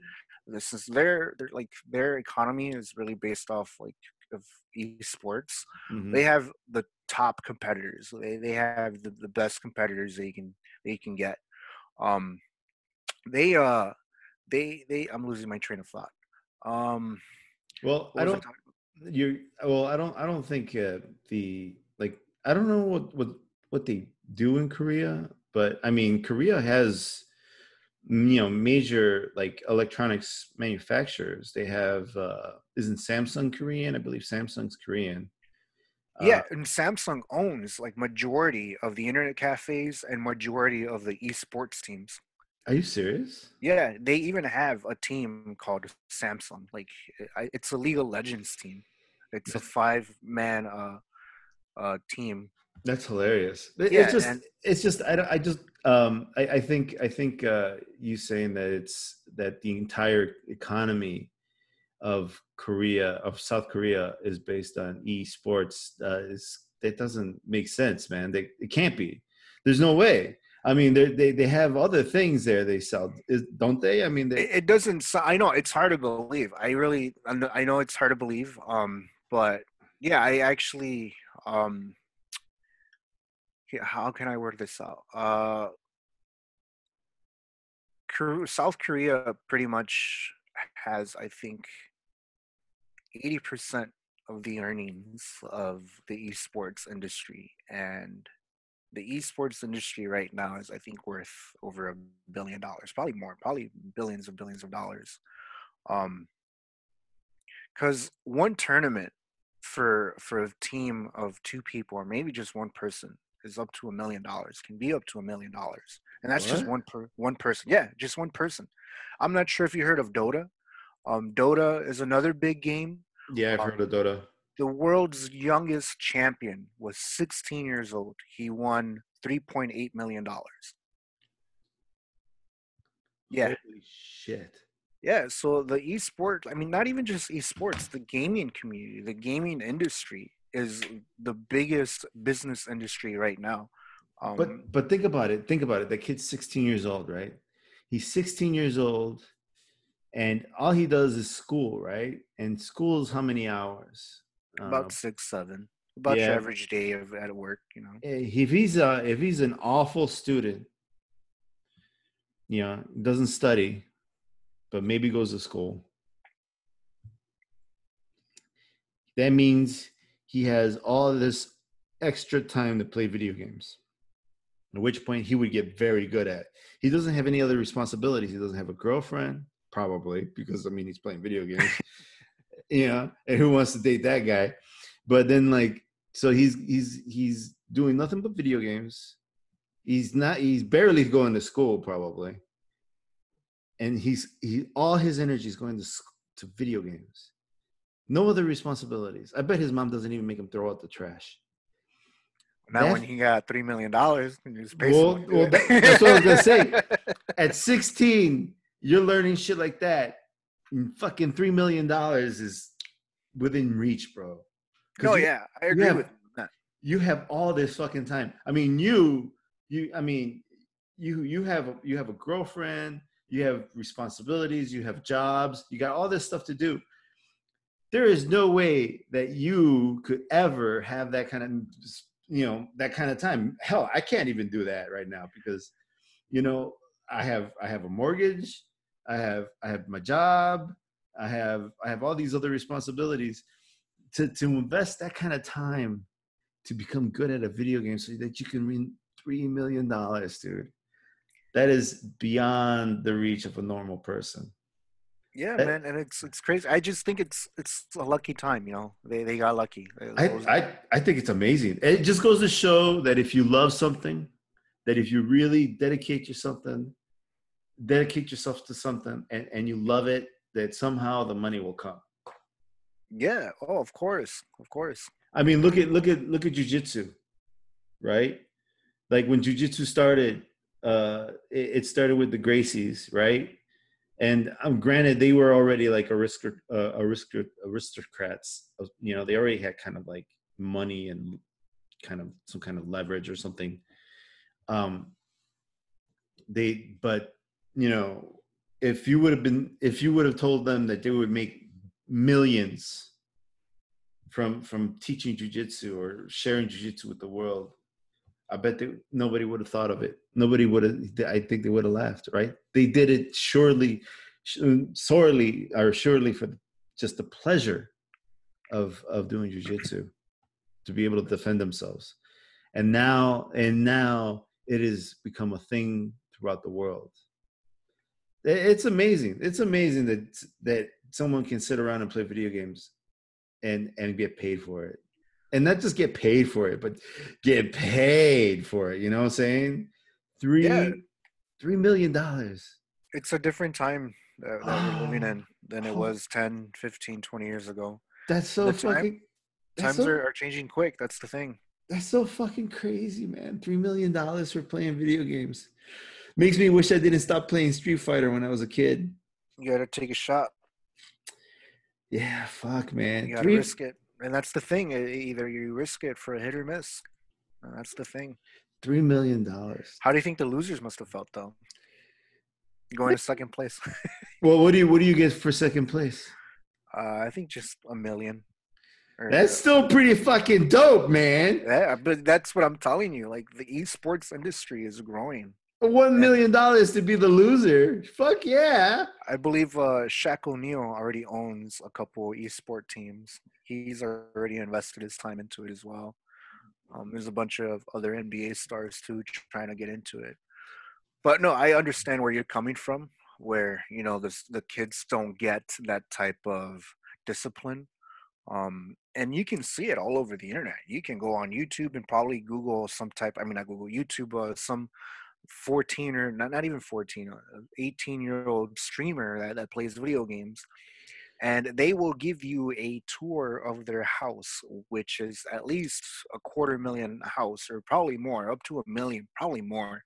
This is their, their like their economy is really based off like of esports. Mhm. They have the top competitors. They they have the, the best competitors they can they can get. Um, they uh they they I'm losing my train of thought. Um, well i don't you well i don't i don't think uh, the like i don't know what what what they do in korea but i mean korea has you know major like electronics manufacturers they have uh isn't samsung korean i believe samsung's korean Yeah, Uh, and Samsung owns like majority of the internet cafes and majority of the esports teams. are you serious Yeah, they even have a team called Samsung. Like it's a League of Legends team. It's a five man uh uh team. That's hilarious. It- Yeah, it's just, and- it's just, I, don't- I just, um, I, I think, I think, uh, you saying that it's that the entire economy of Korea, of South Korea, is based on esports. Uh, is that doesn't make sense, man? They, it can't be. There's no way. I mean, they they have other things there they sell, is, don't they? I mean, It, they, it doesn't. I know it's hard to believe. I really, I know- it's hard to believe. Um, but yeah, I actually um. How can I word this out? Uh, South Korea pretty much has, I think, eighty percent of the earnings of the esports industry, and the esports industry right now is, I think, worth over a billion dollars, probably more, probably billions and billions of dollars. Um, because one tournament for for a team of two people or maybe just one person is up to a million dollars can be up to a million dollars and that's just one per one person yeah just one person. I'm not sure if you heard of dota. Um dota is another big game yeah, I've um, heard of Dota. the world's youngest champion was 16 years old he won 3.8 million dollars yeah Holy shit. Yeah, so the esport, I mean, not even just esports, the gaming community, the gaming industry is the biggest business industry right now. Um, But but think about it. Think about it. That kid's 16 years old, right? He's 16 years old. And all he does is school, right? And school's how many hours? About Uh, six, seven. About your average day of at work, you know. if he's a if he's an awful student, you know, doesn't study, but maybe goes to school, that means he has all this extra time to play video games. At which point he would get very good at. He doesn't have any other responsibilities. He doesn't have a girlfriend, probably, because I mean he's playing video games. you know, and who wants to date that guy? But then like so he's he's he's doing nothing but video games. He's not he's barely going to school probably. And he's he all his energy is going to to video games. No other responsibilities. I bet his mom doesn't even make him throw out the trash. Now when he got three million dollars, Well- someone to do well, that- that's what I was gonna say. At 16, you're learning shit like that. and fucking three million dollars is within reach, bro. no, oh, you- yeah, I agree have- with that. you have all this fucking time. I mean, you, you, I mean, you, you have, a, you have a girlfriend, you have responsibilities, you have jobs, you got all this stuff to do. There is no way that you could ever have that kind of, you know, that kind of time. Hell, I can't even do that right now because, you know, I have, I have a mortgage, I have, I have my job, I have, I have all these other responsibilities. To to invest that kind of time to become good at a video game so that you can win three million dollars, dude. That is beyond the reach of a normal person. Yeah, That- man, and it's it's crazy. I just think it's it's a lucky time, you know. They they got lucky. I, I I think it's amazing. It just goes to show that if you love something, that if you really dedicate yourself to something, dedicate yourself to something, and and you love it, that somehow the money will come. yeah. Oh, of course, of course. I mean, look at look at look at jujitsu, right? Like when jujitsu started, uh, it, it started with the Gracies, right? And um, granted, they were already like aristocrat, uh, aristocrat, aristocrats. You know, they already had kind of like money and kind of some kind of leverage or something. Um, they, but you know, if you would have been, if you would have told them that they would make millions from from teaching jujitsu or sharing jujitsu with the world, I bet they, nobody would have thought of it. Nobody would have. I think they would have laughed. Right? They did it surely, sorely or surely for just the pleasure of of doing jujitsu, to be able to defend themselves, and now and now it has become a thing throughout the world. It- It's amazing. It's amazing that that someone can sit around and play video games and and get paid for it and not just get paid for it but get paid for it you know what i'm saying three Yeah. three million dollars It's a different time that, that we're living Oh, in than it oh. was 10, 15, 20 years ago. that's so time- fucking that's Times so, are, are changing quick. That's the thing. that's so fucking crazy man three million dollars for playing video games makes me wish i didn't stop playing street fighter when i was a kid You got to take a shot. yeah fuck man You got to three, risk it, and that's the thing. Either you risk it for a hit or miss. That's the thing. three million dollars How do you think the losers must have felt though? Going to second place. well what do you what do you get for second place Uh, I think just a million. Or- that's still pretty fucking dope man yeah, but that's what I'm telling you. Like the esports industry is growing. One million dollars to be the loser. Fuck yeah. I believe uh, Shaq O'Neal already owns a couple esport teams. He's already invested his time into it as well. Um, there's a bunch of other NBA stars too trying to get into it. But no, I understand where you're coming from. Where you know the the kids don't get that type of discipline, um, and you can see it all over the internet. You can go on YouTube and probably Google some type. I mean, I Google YouTube uh, some 14 or not, not even 14 uh, 18 year old streamer that, that plays video games and they will give you a tour of their house which is at least a quarter million house or probably more up to a million probably more.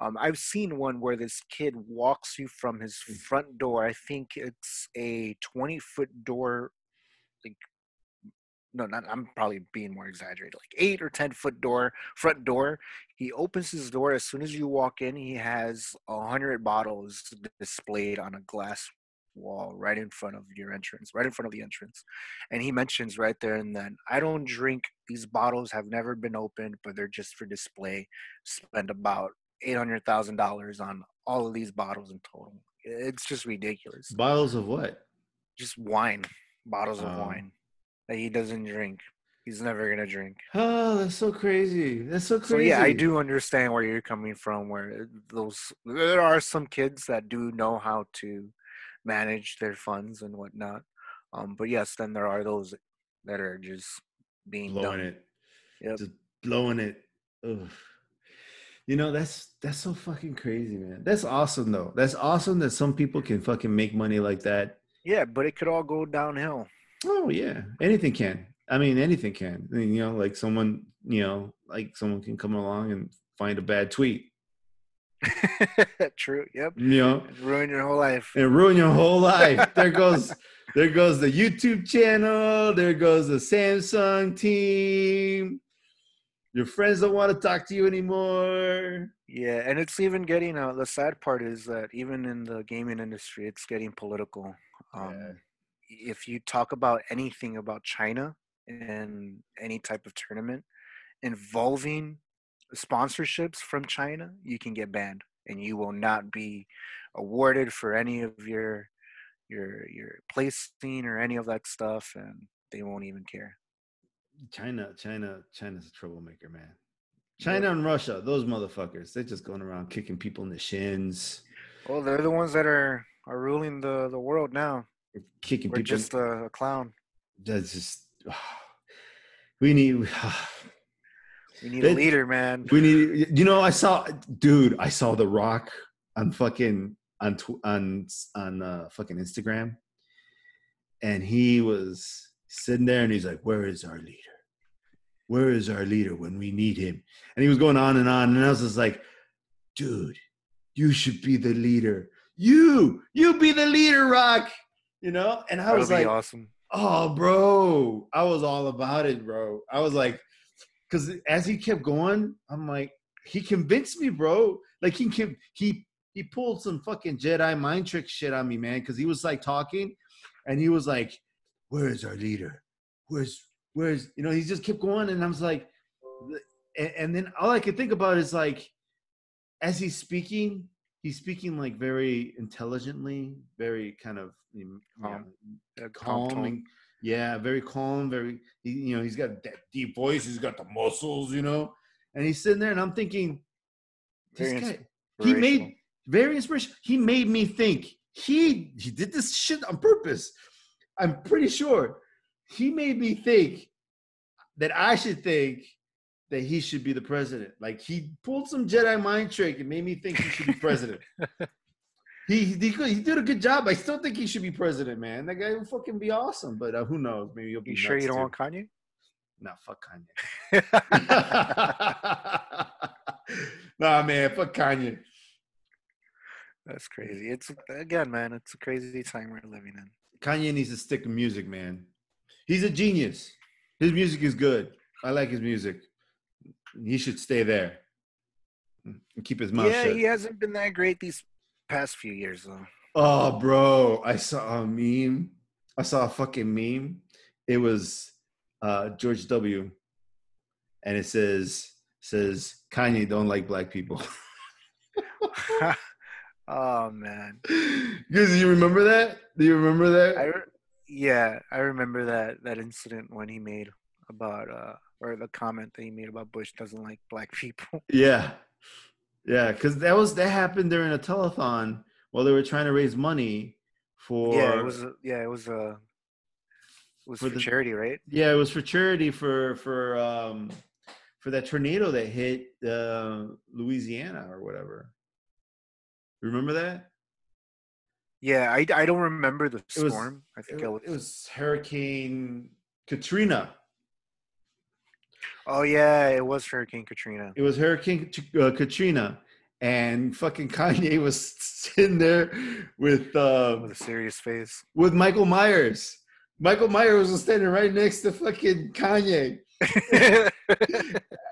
Um, i've seen one where this kid walks you from his front door i think it's a 20 foot door no, not I'm probably being more exaggerated, like eight or ten foot door, front door. He opens his door as soon as you walk in. He has a hundred bottles displayed on a glass wall right in front of your entrance, right in front of the entrance. And he mentions right there and then, I don't drink. These bottles have never been opened, but they're just for display. Spend about eight hundred thousand dollars on all of these bottles in total. It's just ridiculous. Bottles of what? Just wine, bottles of Oh. wine that he doesn't drink. He's never gonna drink. Oh, that's so crazy. That's so crazy. So yeah, I do understand where you're coming from. Where those there are some kids that do know how to manage their funds and whatnot. Um, but yes, then there are those that are just being blowing dumb. it. Yep. Just blowing it. Ugh. You know, that's that's so fucking crazy, man. That's awesome though. That's awesome that some people can fucking make money like that. Yeah, but it could all go downhill. Oh yeah. Anything can. I mean anything can. I mean, you know, like someone, you know, like someone can come along and find a bad tweet. True. Yep. You know, Ruin your whole life. and ruin your whole life. there goes there goes the YouTube channel, there goes the Samsung team. Your friends don't want to talk to you anymore. Yeah, and it's even getting uh, the sad part is that even in the gaming industry, it's getting political. Um, Yeah. If you talk about anything about China and any type of tournament involving sponsorships from China, you can get banned, and you will not be awarded for any of your your your placing or any of that stuff, and they won't even care. China, China, China's a troublemaker, man. China and Russia, those motherfuckers, they're just going around kicking people in the shins, Well, they're the ones that are are ruling the the world now. Kicking We're people. just a, clown. that's just. We need. We need a leader, man. We need. You know, I saw, dude. I saw The Rock on fucking on tw- on on uh, fucking Instagram, and he was sitting there, and he's like, "Where is our leader? Where is our leader when we need him?" And he was going on and on, and I was just like, "Dude, you should be the leader. You, you be the leader, Rock." You know, and I That was like, awesome. Oh, bro. I was all about it, bro. I was like, because as he kept going, I'm like, he convinced me, bro. Like he can he he pulled some fucking Jedi mind trick shit on me, man. Because he was like talking, and he was like, "Where is our leader? Where's where's you know?" He just kept going, and I was like, and, and then all I could think about is like, as he's speaking, he's speaking like very intelligently, very kind of you know, Calm. A calm yeah very calm very you know he's got that deep voice he's got the muscles you know? And he's sitting there and i'm thinking this guy he made very inspirational he made me think. He he did this shit on purpose. I'm pretty sure he made me think that i should think that he should be the president like he pulled some jedi mind trick and made me think he should be president he, he he did a good job. I still think he should be president, man. That guy will fucking be awesome. But uh, who knows? Maybe he'll be. You sure you don't too. want Kanye? Nah, fuck Kanye. nah, man, fuck Kanye. That's crazy. It's again, man. It's a crazy time we're living in. Kanye needs to stick to music, man. He's a genius. His music is good. I like his music. He should stay there and keep his mouth yeah, shut. he hasn't been that great these past few years, though. Oh, bro, I saw a meme. I saw a fucking meme. It was uh, George W. And it says says Kanye don't like black people. oh man, Because you remember that? Do you remember that? I re- yeah, I remember that that incident when he made about uh or the comment that he made about Bush doesn't like black people. yeah, yeah. Because that was that happened during a telethon while they were trying to raise money for yeah, it was a, yeah, it was a it was For for, the- charity, right? Yeah, it was for charity for for um for that tornado that hit uh, Louisiana or whatever. Remember that? Yeah, I, I don't remember the It was- storm. I think It, it, was. it was Hurricane Katrina. Oh yeah, it was Hurricane Katrina. It was Hurricane uh, Katrina, and fucking Kanye was sitting there with uh, With a serious face. with Michael Myers. Michael Myers was standing right next to fucking Kanye.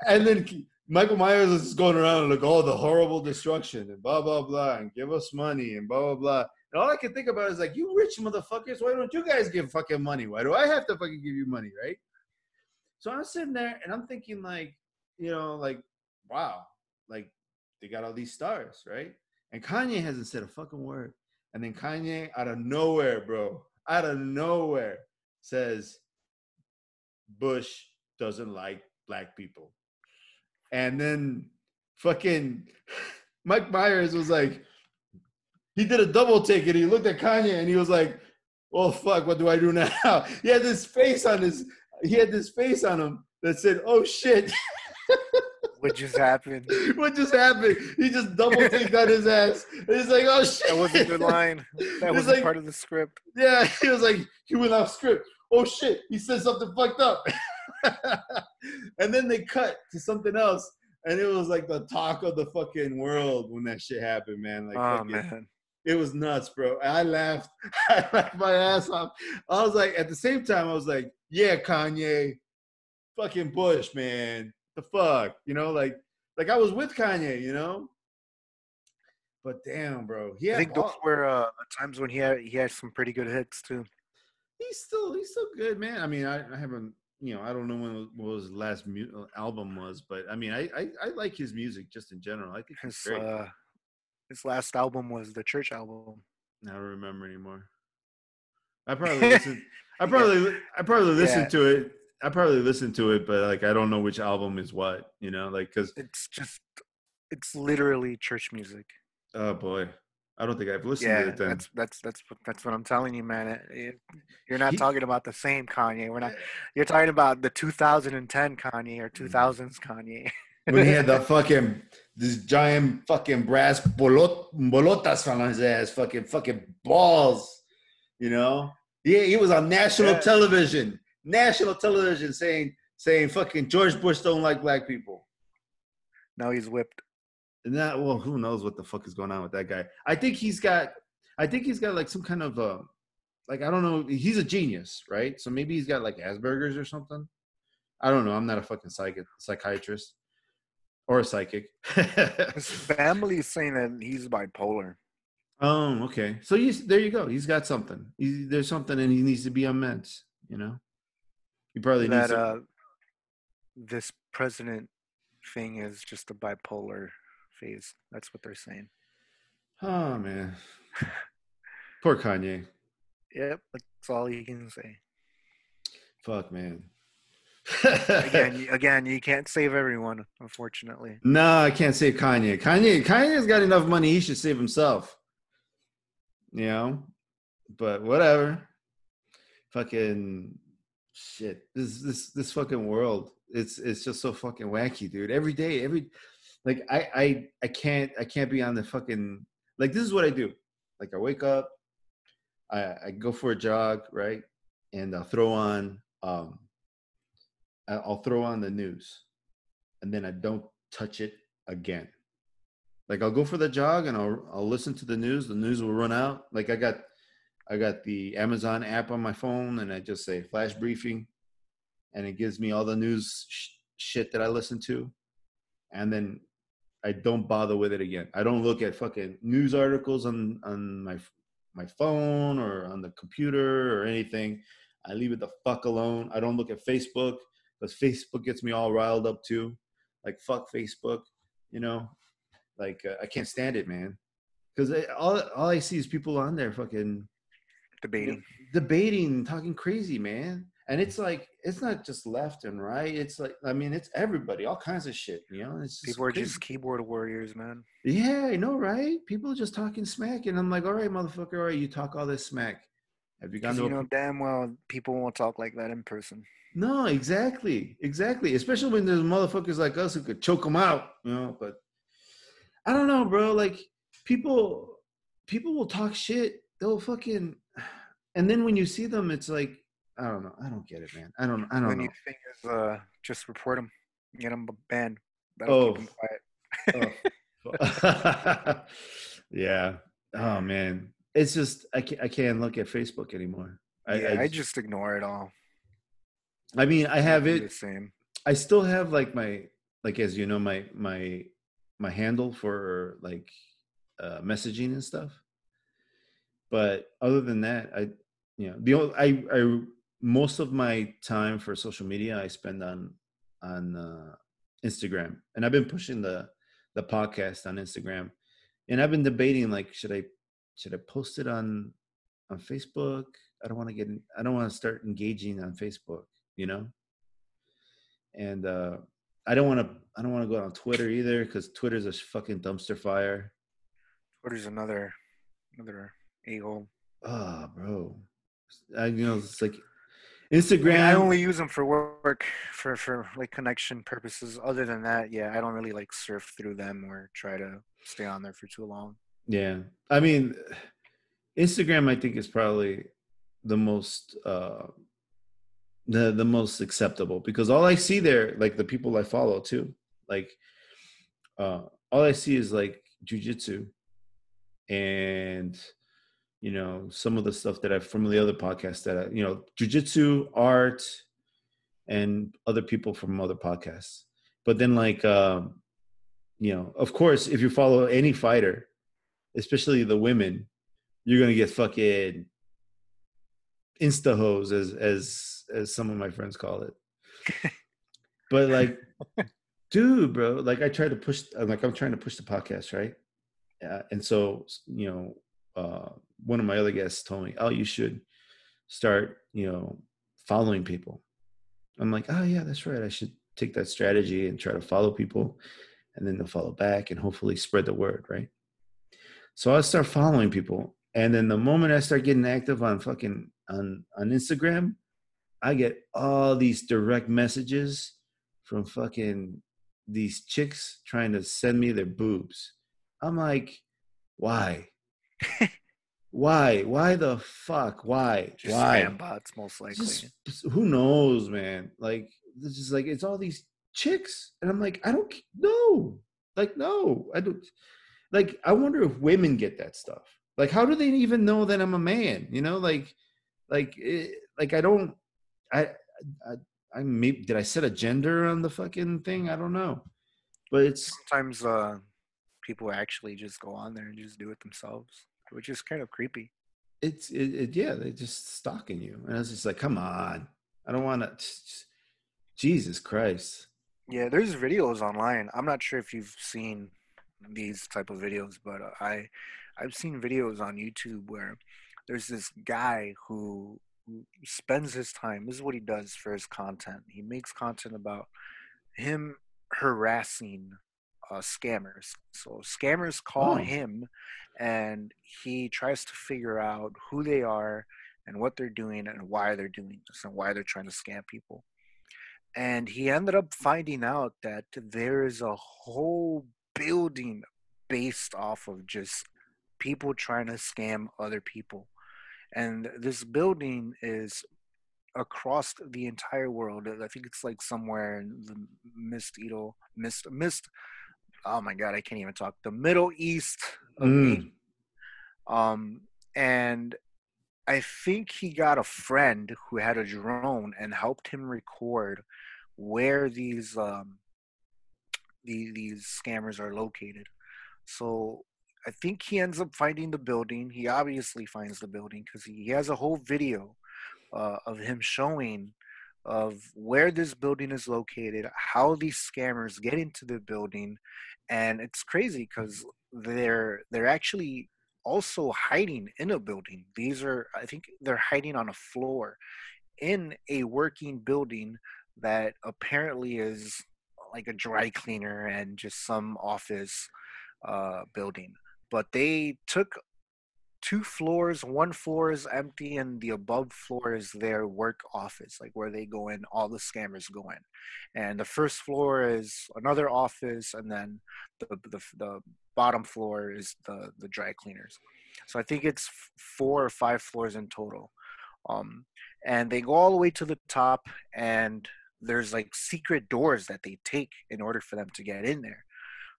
and then Michael Myers was just going around and like all the horrible destruction and blah blah blah and give us money and blah blah blah. And all I can think about is like, you rich motherfuckers, why don't you guys give fucking money? Why do I have to fucking give you money, right? So I'm sitting there and I'm thinking like, you know, like, wow, like they got all these stars, right? And Kanye hasn't said a fucking word. And then Kanye out of nowhere, bro, out of nowhere says Bush doesn't like black people. And then fucking Mike Myers was like, he did a double take and he looked at Kanye and he was like, oh fuck, what do I do now? he had this face on his, he had this face on him that said, oh shit. what just happened? what just happened? He just double taked on his ass. He's like, oh shit. That was a good line. That was like, part of the script. Yeah, he was like, he went off script. Oh shit, he said something fucked up. and then they cut to something else. And it was like the talk of the fucking world when that shit happened, man. Like, oh fucking, man. It was nuts, bro. I laughed. I laughed my ass off. I was like, at the same time, I was like, yeah, Kanye, fucking Bush, man. The fuck, you know, like, like I was with Kanye, you know. But damn, bro. Yeah, I think those were uh, times when he had he had some pretty good hits too. He's still he's still good, man. I mean, I, I haven't, you know, I don't know when what his last mu- album was, but I mean, I, I I like his music just in general. I think his. Uh, his last album was the Church album. I don't remember anymore. I probably listened. I probably I probably listened yeah. to it. I probably listened to it, but like I don't know which album is what. You know, like because it's just it's literally church music. Oh boy, I don't think I've listened yeah, to it. Then that's that's that's that's what I'm telling you, man. It, you're not talking about the same Kanye. We're not. You're talking about the 2010 Kanye or 2000s mm. Kanye. when he had the fucking this giant fucking brass bolot, bolotas on his ass, fucking fucking balls, you know. Yeah, he, he was on national yeah. television, national television, saying saying fucking George Bush don't like black people. Now he's whipped. And that well, who knows what the fuck is going on with that guy? I think he's got, I think he's got like some kind of uh, like I don't know. He's a genius, right? So maybe he's got like Asperger's or something. I don't know. I'm not a fucking psych- psychiatrist or a psychic. His family is saying that he's bipolar. Oh, okay. So you there you go. He's got something. He's, there's something, and he needs to be on meds. You know, he probably that, needs. Uh, this president thing is just a bipolar phase. That's what they're saying. Oh man, poor Kanye. Yep, that's all you can say. Fuck, man. Again, again, you can't save everyone, unfortunately. No, I can't save Kanye. Kanye, Kanye's got enough money; he should save himself. You know, but whatever. Fucking shit. This this this fucking world. It's it's just so fucking wacky, dude. Every day, every like I I I can't I can't be on the fucking like this is what I do. Like I wake up, I I go for a jog, right? And I'll throw on um I'll throw on the news and then I don't touch it again. Like I'll go for the jog and I'll I'll listen to the news. The news will run out. Like I got I got the Amazon app on my phone and I just say flash briefing and it gives me all the news sh- shit that I listen to. And then I don't bother with it again. I don't look at fucking news articles on on my my phone or on the computer or anything. I leave it the fuck alone. I don't look at Facebook because Facebook gets me all riled up too. Like fuck Facebook, you know. Like uh, I can't stand it, man. Because all all I see is people on there fucking debating, debating, talking crazy, man. And it's like it's not just left and right. It's like i mean it's everybody all kinds of shit you know? It's people are just keyboard warriors man. Yeah i know right? People are just talking smack and i'm like all right motherfucker all right you talk all this smack have you gone to you know damn well people won't talk like that in person no exactly exactly especially when there's motherfuckers like us who could choke them out you know but i don't know bro like people people will talk shit they'll fucking and then when you see them it's like I don't know. I don't get it, man. I don't. I don't when know. you think is uh, just report them, get them banned. That'll oh. quiet. oh. yeah. Oh man, it's just I can't. I can't look at Facebook anymore. I, yeah, I, I just ignore it all. I mean, I have it. The same. I still have like my like as you know my my my handle for like uh, messaging and stuff. but other than that, I you know the only, I I most of my time for social media I spend on on uh, Instagram, and I've been pushing the the podcast on Instagram, and I've been debating like should I should I post it on on Facebook? I don't want to get I don't want to start engaging on Facebook, you know. And uh I don't want to I don't want to go on Twitter either because Twitter's a fucking dumpster fire. Twitter's another another a hole. Oh, bro. I you know it's like Instagram. I, mean, I, only use them for work, for for like connection purposes. Other than that, yeah, I don't really like surf through them or try to stay on there for too long. Yeah, I mean, Instagram, I think is probably the most uh the the most acceptable because all I see there, like the people I follow too, like uh all I see is like jujitsu and you know some of the stuff that I've from the other podcasts that I, you know jujitsu, art, and other people from other podcasts. But then like um, you know, of course, if you follow any fighter, especially the women, you're gonna get fucking insta hose as as as some of my friends call it. but like, dude, bro, like I try to push, like I'm trying to push the podcast, right? Uh, and so you know, uh, one of my other guests told me, "Oh, you should start, you know, following people." I'm like, "Oh yeah, that's right. I should take that strategy and try to follow people, and then they'll follow back, and hopefully spread the word, right?" So I start following people, and then the moment I start getting active on fucking on on Instagram, I get all these direct messages from fucking these chicks trying to send me their boobs. I'm like, why? Why? Why the fuck? Why? Just Why? spam bots, most likely. Just, who knows, man? Like, this is like it's all these chicks, and I'm like, I don't know. Like, no, I don't. Like, I wonder if women get that stuff. Like, how do they even know that I'm a man? You know, like, like, it, like I don't. I, I, I maybe did I set a gender on the fucking thing? I don't know, but it's sometimes uh people actually just go on there and just do it themselves which is kind of creepy. It's it, it yeah, they're just stalking you, and I was just like, come on, I don't want to. Jesus Christ. Yeah, there's videos online. I'm not sure if you've seen these type of videos, but uh, I I've seen videos on YouTube where there's this guy who, who spends his time. This is what he does for his content. He makes content about him harassing uh, scammers. So scammers call oh. him, and he tries to figure out who they are and what they're doing and why they're doing this and why they're trying to scam people. And he ended up finding out that there is a whole building based off of just people trying to scam other people. And this building is across the entire world. I think it's like somewhere in the Mist Edo, Mist, Mist, oh my god, I can't even talk. The Middle East of mm. Um, and I think he got a friend who had a drone and helped him record where these um, the, these scammers are located. So I think he ends up finding the building. He obviously finds the building because he has a whole video uh, of him showing of where this building is located, how these scammers get into the building, and it's crazy because they're they're actually also hiding in a building. These are, I think, they're hiding on a floor in a working building that apparently is like a dry cleaner and just some office uh, building. But they took two floors one floor is empty and the above floor is their work office like where they go in all the scammers go in. And the first floor is another office and then the the, the bottom floor is the the dry cleaners. So i think it's four or five floors in total. Um and they go all the way to the top and there's like secret doors that they take in order for them to get in there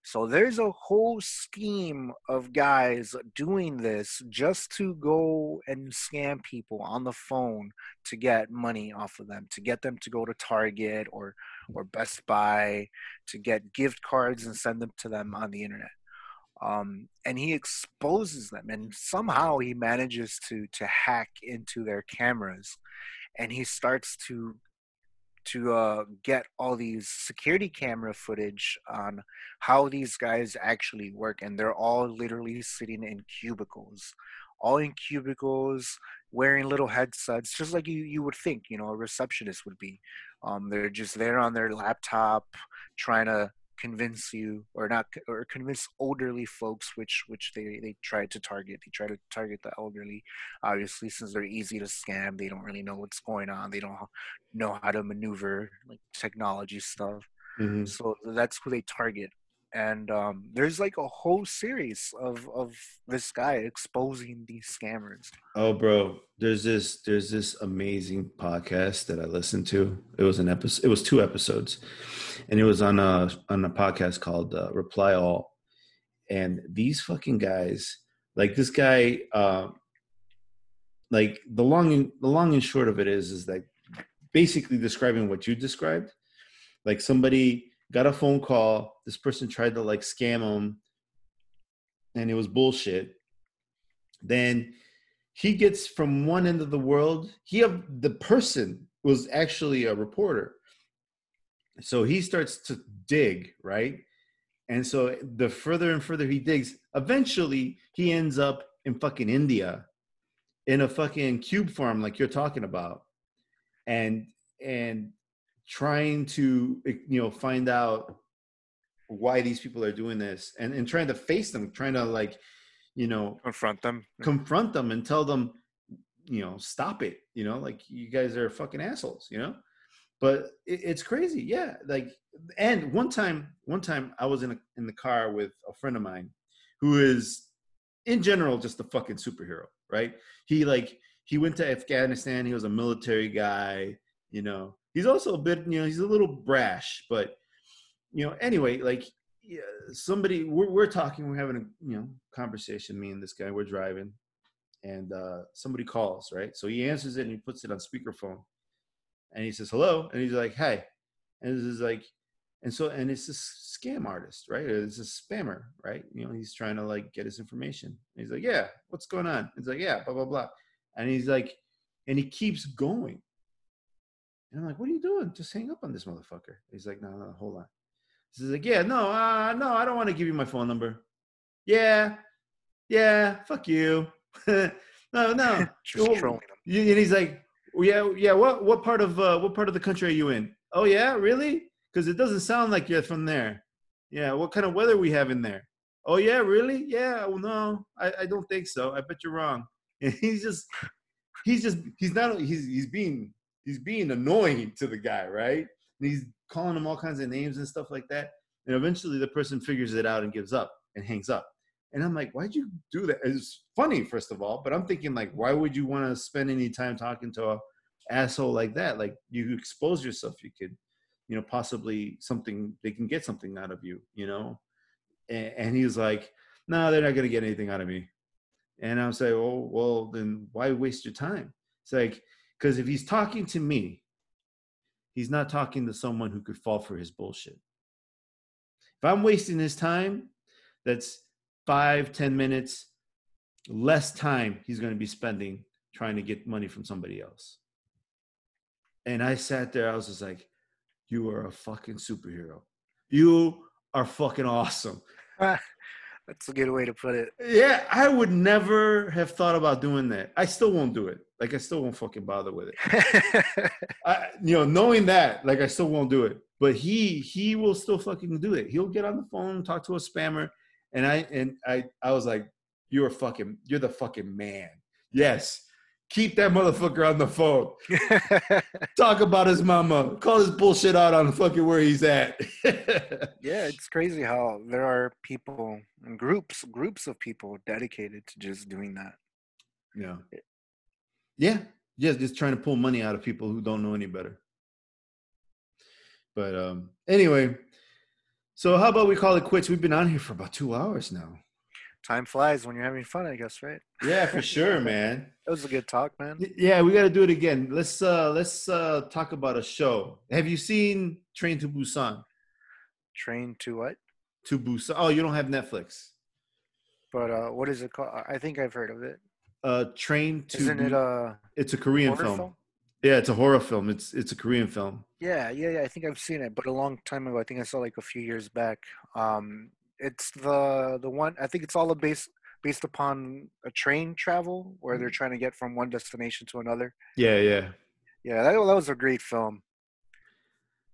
so there's a whole scheme of guys doing this just to go and scam people on the phone to get money off of them, to get them to go to Target or or Best Buy, to get gift cards and send them to them on the internet. um, and he exposes them and somehow he manages to to hack into their cameras and he starts to to uh, get all these security camera footage on how these guys actually work and they're all literally sitting in cubicles all in cubicles wearing little headsets just like you you would think you know a receptionist would be. Um, they're just there on their laptop trying to convince you or not or convince elderly folks which which they they try to target they try to target the elderly. Obviously since they're easy to scam they don't really know what's going on they don't know how to maneuver like technology stuff. Mm-hmm. so that's who they target and um, there's like a whole series of of this guy exposing these scammers. Oh, bro, there's this there's this amazing podcast that I listened to. It was an episode. It was two episodes, and it was on a on a podcast called uh, Reply All. And these fucking guys, like this guy, uh, like the long and the long and short of it is, is that basically describing what you described, like somebody got a phone call. This person tried to like scam him, and it was bullshit. Then he gets from one end of the world. He have the person was actually a reporter, so he starts to dig right, and so the further and further he digs, eventually he ends up in fucking India, in a fucking cube farm like you're talking about, and and trying to eh, you know find out why these people are doing this and, and trying to face them trying to like you know confront them. confront them and tell them you know stop it you know like you guys are fucking assholes you know? But it, it's crazy yeah like and one time one time i was in a, in the car with a friend of mine who is in general just a fucking superhero right? He like he went to afghanistan he was a military guy you know he's also a bit you know he's a little brash but you know anyway like yeah, somebody we're, we're talking we're having a you know conversation me and this guy we're driving and uh somebody calls right? So he answers it and he puts it on speakerphone. And he says hello and he's like hey and this is like and so and it's a scam artist right? It's a spammer right? You know he's trying to like get his information. And he's like yeah what's going on? He's like yeah blah blah blah. And he's like and he keeps going and I'm like, what are you doing? Just hang up on this motherfucker. He's like, no, no, hold on. He's like, yeah, no, uh, no, I don't want to give you my phone number. Yeah, yeah, fuck you. no, no. Just well, trolling him. And he's like, yeah, yeah. What what part of uh, what part of the country are you in? Oh yeah, really? Because it doesn't sound like you're from there. Yeah. What kind of weather we have in there? Oh yeah, really? Yeah. Well, no, I, I don't think so. I bet you're wrong. And he's just, he's just, he's not, he's he's being he's being annoying to the guy, right? And he's calling him all kinds of names and stuff like that. And eventually the person figures it out and gives up and hangs up. And I'm like, why'd you do that? It's funny, first of all, but I'm thinking like, why would you want to spend any time talking to a asshole like that? Like you expose yourself, you could, you know, possibly something they can get something out of you, you know? And, and he was like, no, they're not gonna get anything out of me. And I'm like, oh, well, then why waste your time? It's like because if he's talking to me, he's not talking to someone who could fall for his bullshit. If I'm wasting his time, that's five, ten minutes less time he's going to be spending trying to get money from somebody else. And I sat there, I was just like, you are a fucking superhero. You are fucking awesome. That's a good way to put it. Yeah, I would never have thought about doing that. I still won't do it. Like I still won't fucking bother with it. I, you know, knowing that, like I still won't do it. But he he will still fucking do it. He'll get on the phone, talk to a spammer, and I and I I was like, you're fucking you're the fucking man. Yes, keep that motherfucker on the phone. Talk about his mama. Call his bullshit out on fucking where he's at. yeah, it's crazy how there are people and groups, groups of people dedicated to just doing that. Yeah. Yeah. Yeah, just trying to pull money out of people who don't know any better. But um anyway, so how about we call it quits? We've been on here for about two hours now time flies when you're having fun, I guess, right? Yeah, for sure, man. that was a good talk, man. Yeah, we got to do it again. Let's uh let's uh talk about a show. Have you seen Train to Busan? Train to what? To Busan. Oh, you don't have Netflix. but uh, what is it called? I think I've heard of it. Uh, Train to. Isn't it a It's a Korean film. film? Yeah, it's a horror film. It's it's a Korean film. Yeah, yeah, yeah. I think I've seen it, but a long time ago. I think I saw like a few years back. Um, it's the the one. I think it's all based based upon a train travel where they're trying to get from one destination to another. Yeah, yeah, Yeah, that, that was a great film.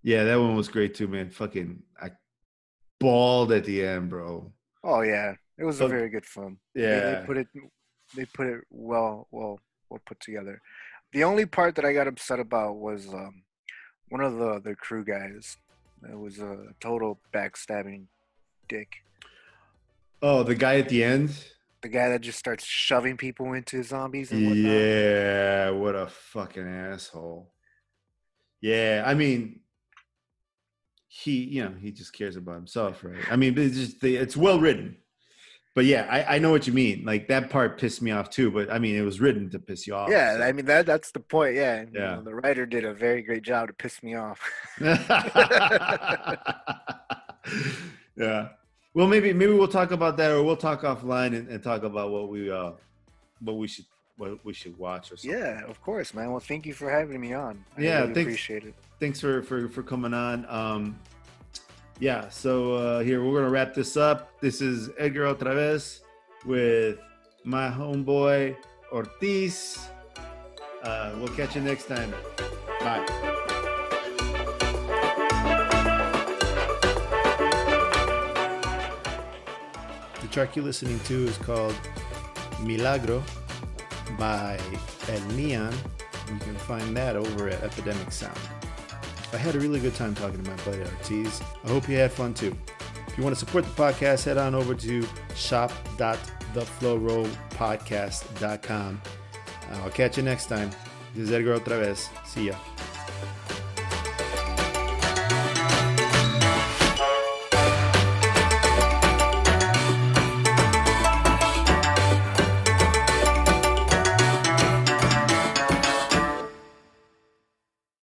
yeah. That one was great too, man. Fucking, I bawled at the end, bro. Oh yeah, it was a very good film. They- they, Yeah, put it they put it well well well put together. The only part that I got upset about was um, one of the the crew guys. It was a total backstabbing dick. Oh, the guy at the end. The guy that just starts shoving people into zombies and whatnot. Yeah, what a fucking asshole. Yeah, I mean, he, you know, he just cares about himself, right? I mean, it's just it's well written. But yeah, I, I know what you mean. Like that part pissed me off too. But I mean, it was written to piss you off. Yeah, so. I mean that that's the point. Yeah, you Yeah. know, the writer did a very great job to piss me off. yeah. Well, maybe maybe we'll talk about that, or we'll talk offline and, and talk about what we uh what we should what we should watch or something. yeah, of course, man. Well, thank you for having me on. I Yeah, really thanks. appreciate it. Thanks for for for coming on. Um, yeah. So uh, here we're gonna wrap this up. This is Edgar otra vez with my homeboy Ortiz. Uh, we'll catch you next time. Bye. The track you're listening to is called Milagro by El Neon. You can find that over at Epidemic Sound. I had a really good time talking to my buddy Ortiz. I hope you had fun too. If you want to support the podcast, head on over to shop.theflowrollpodcast.com. I'll catch you next time. This is Edgar otra vez. See ya.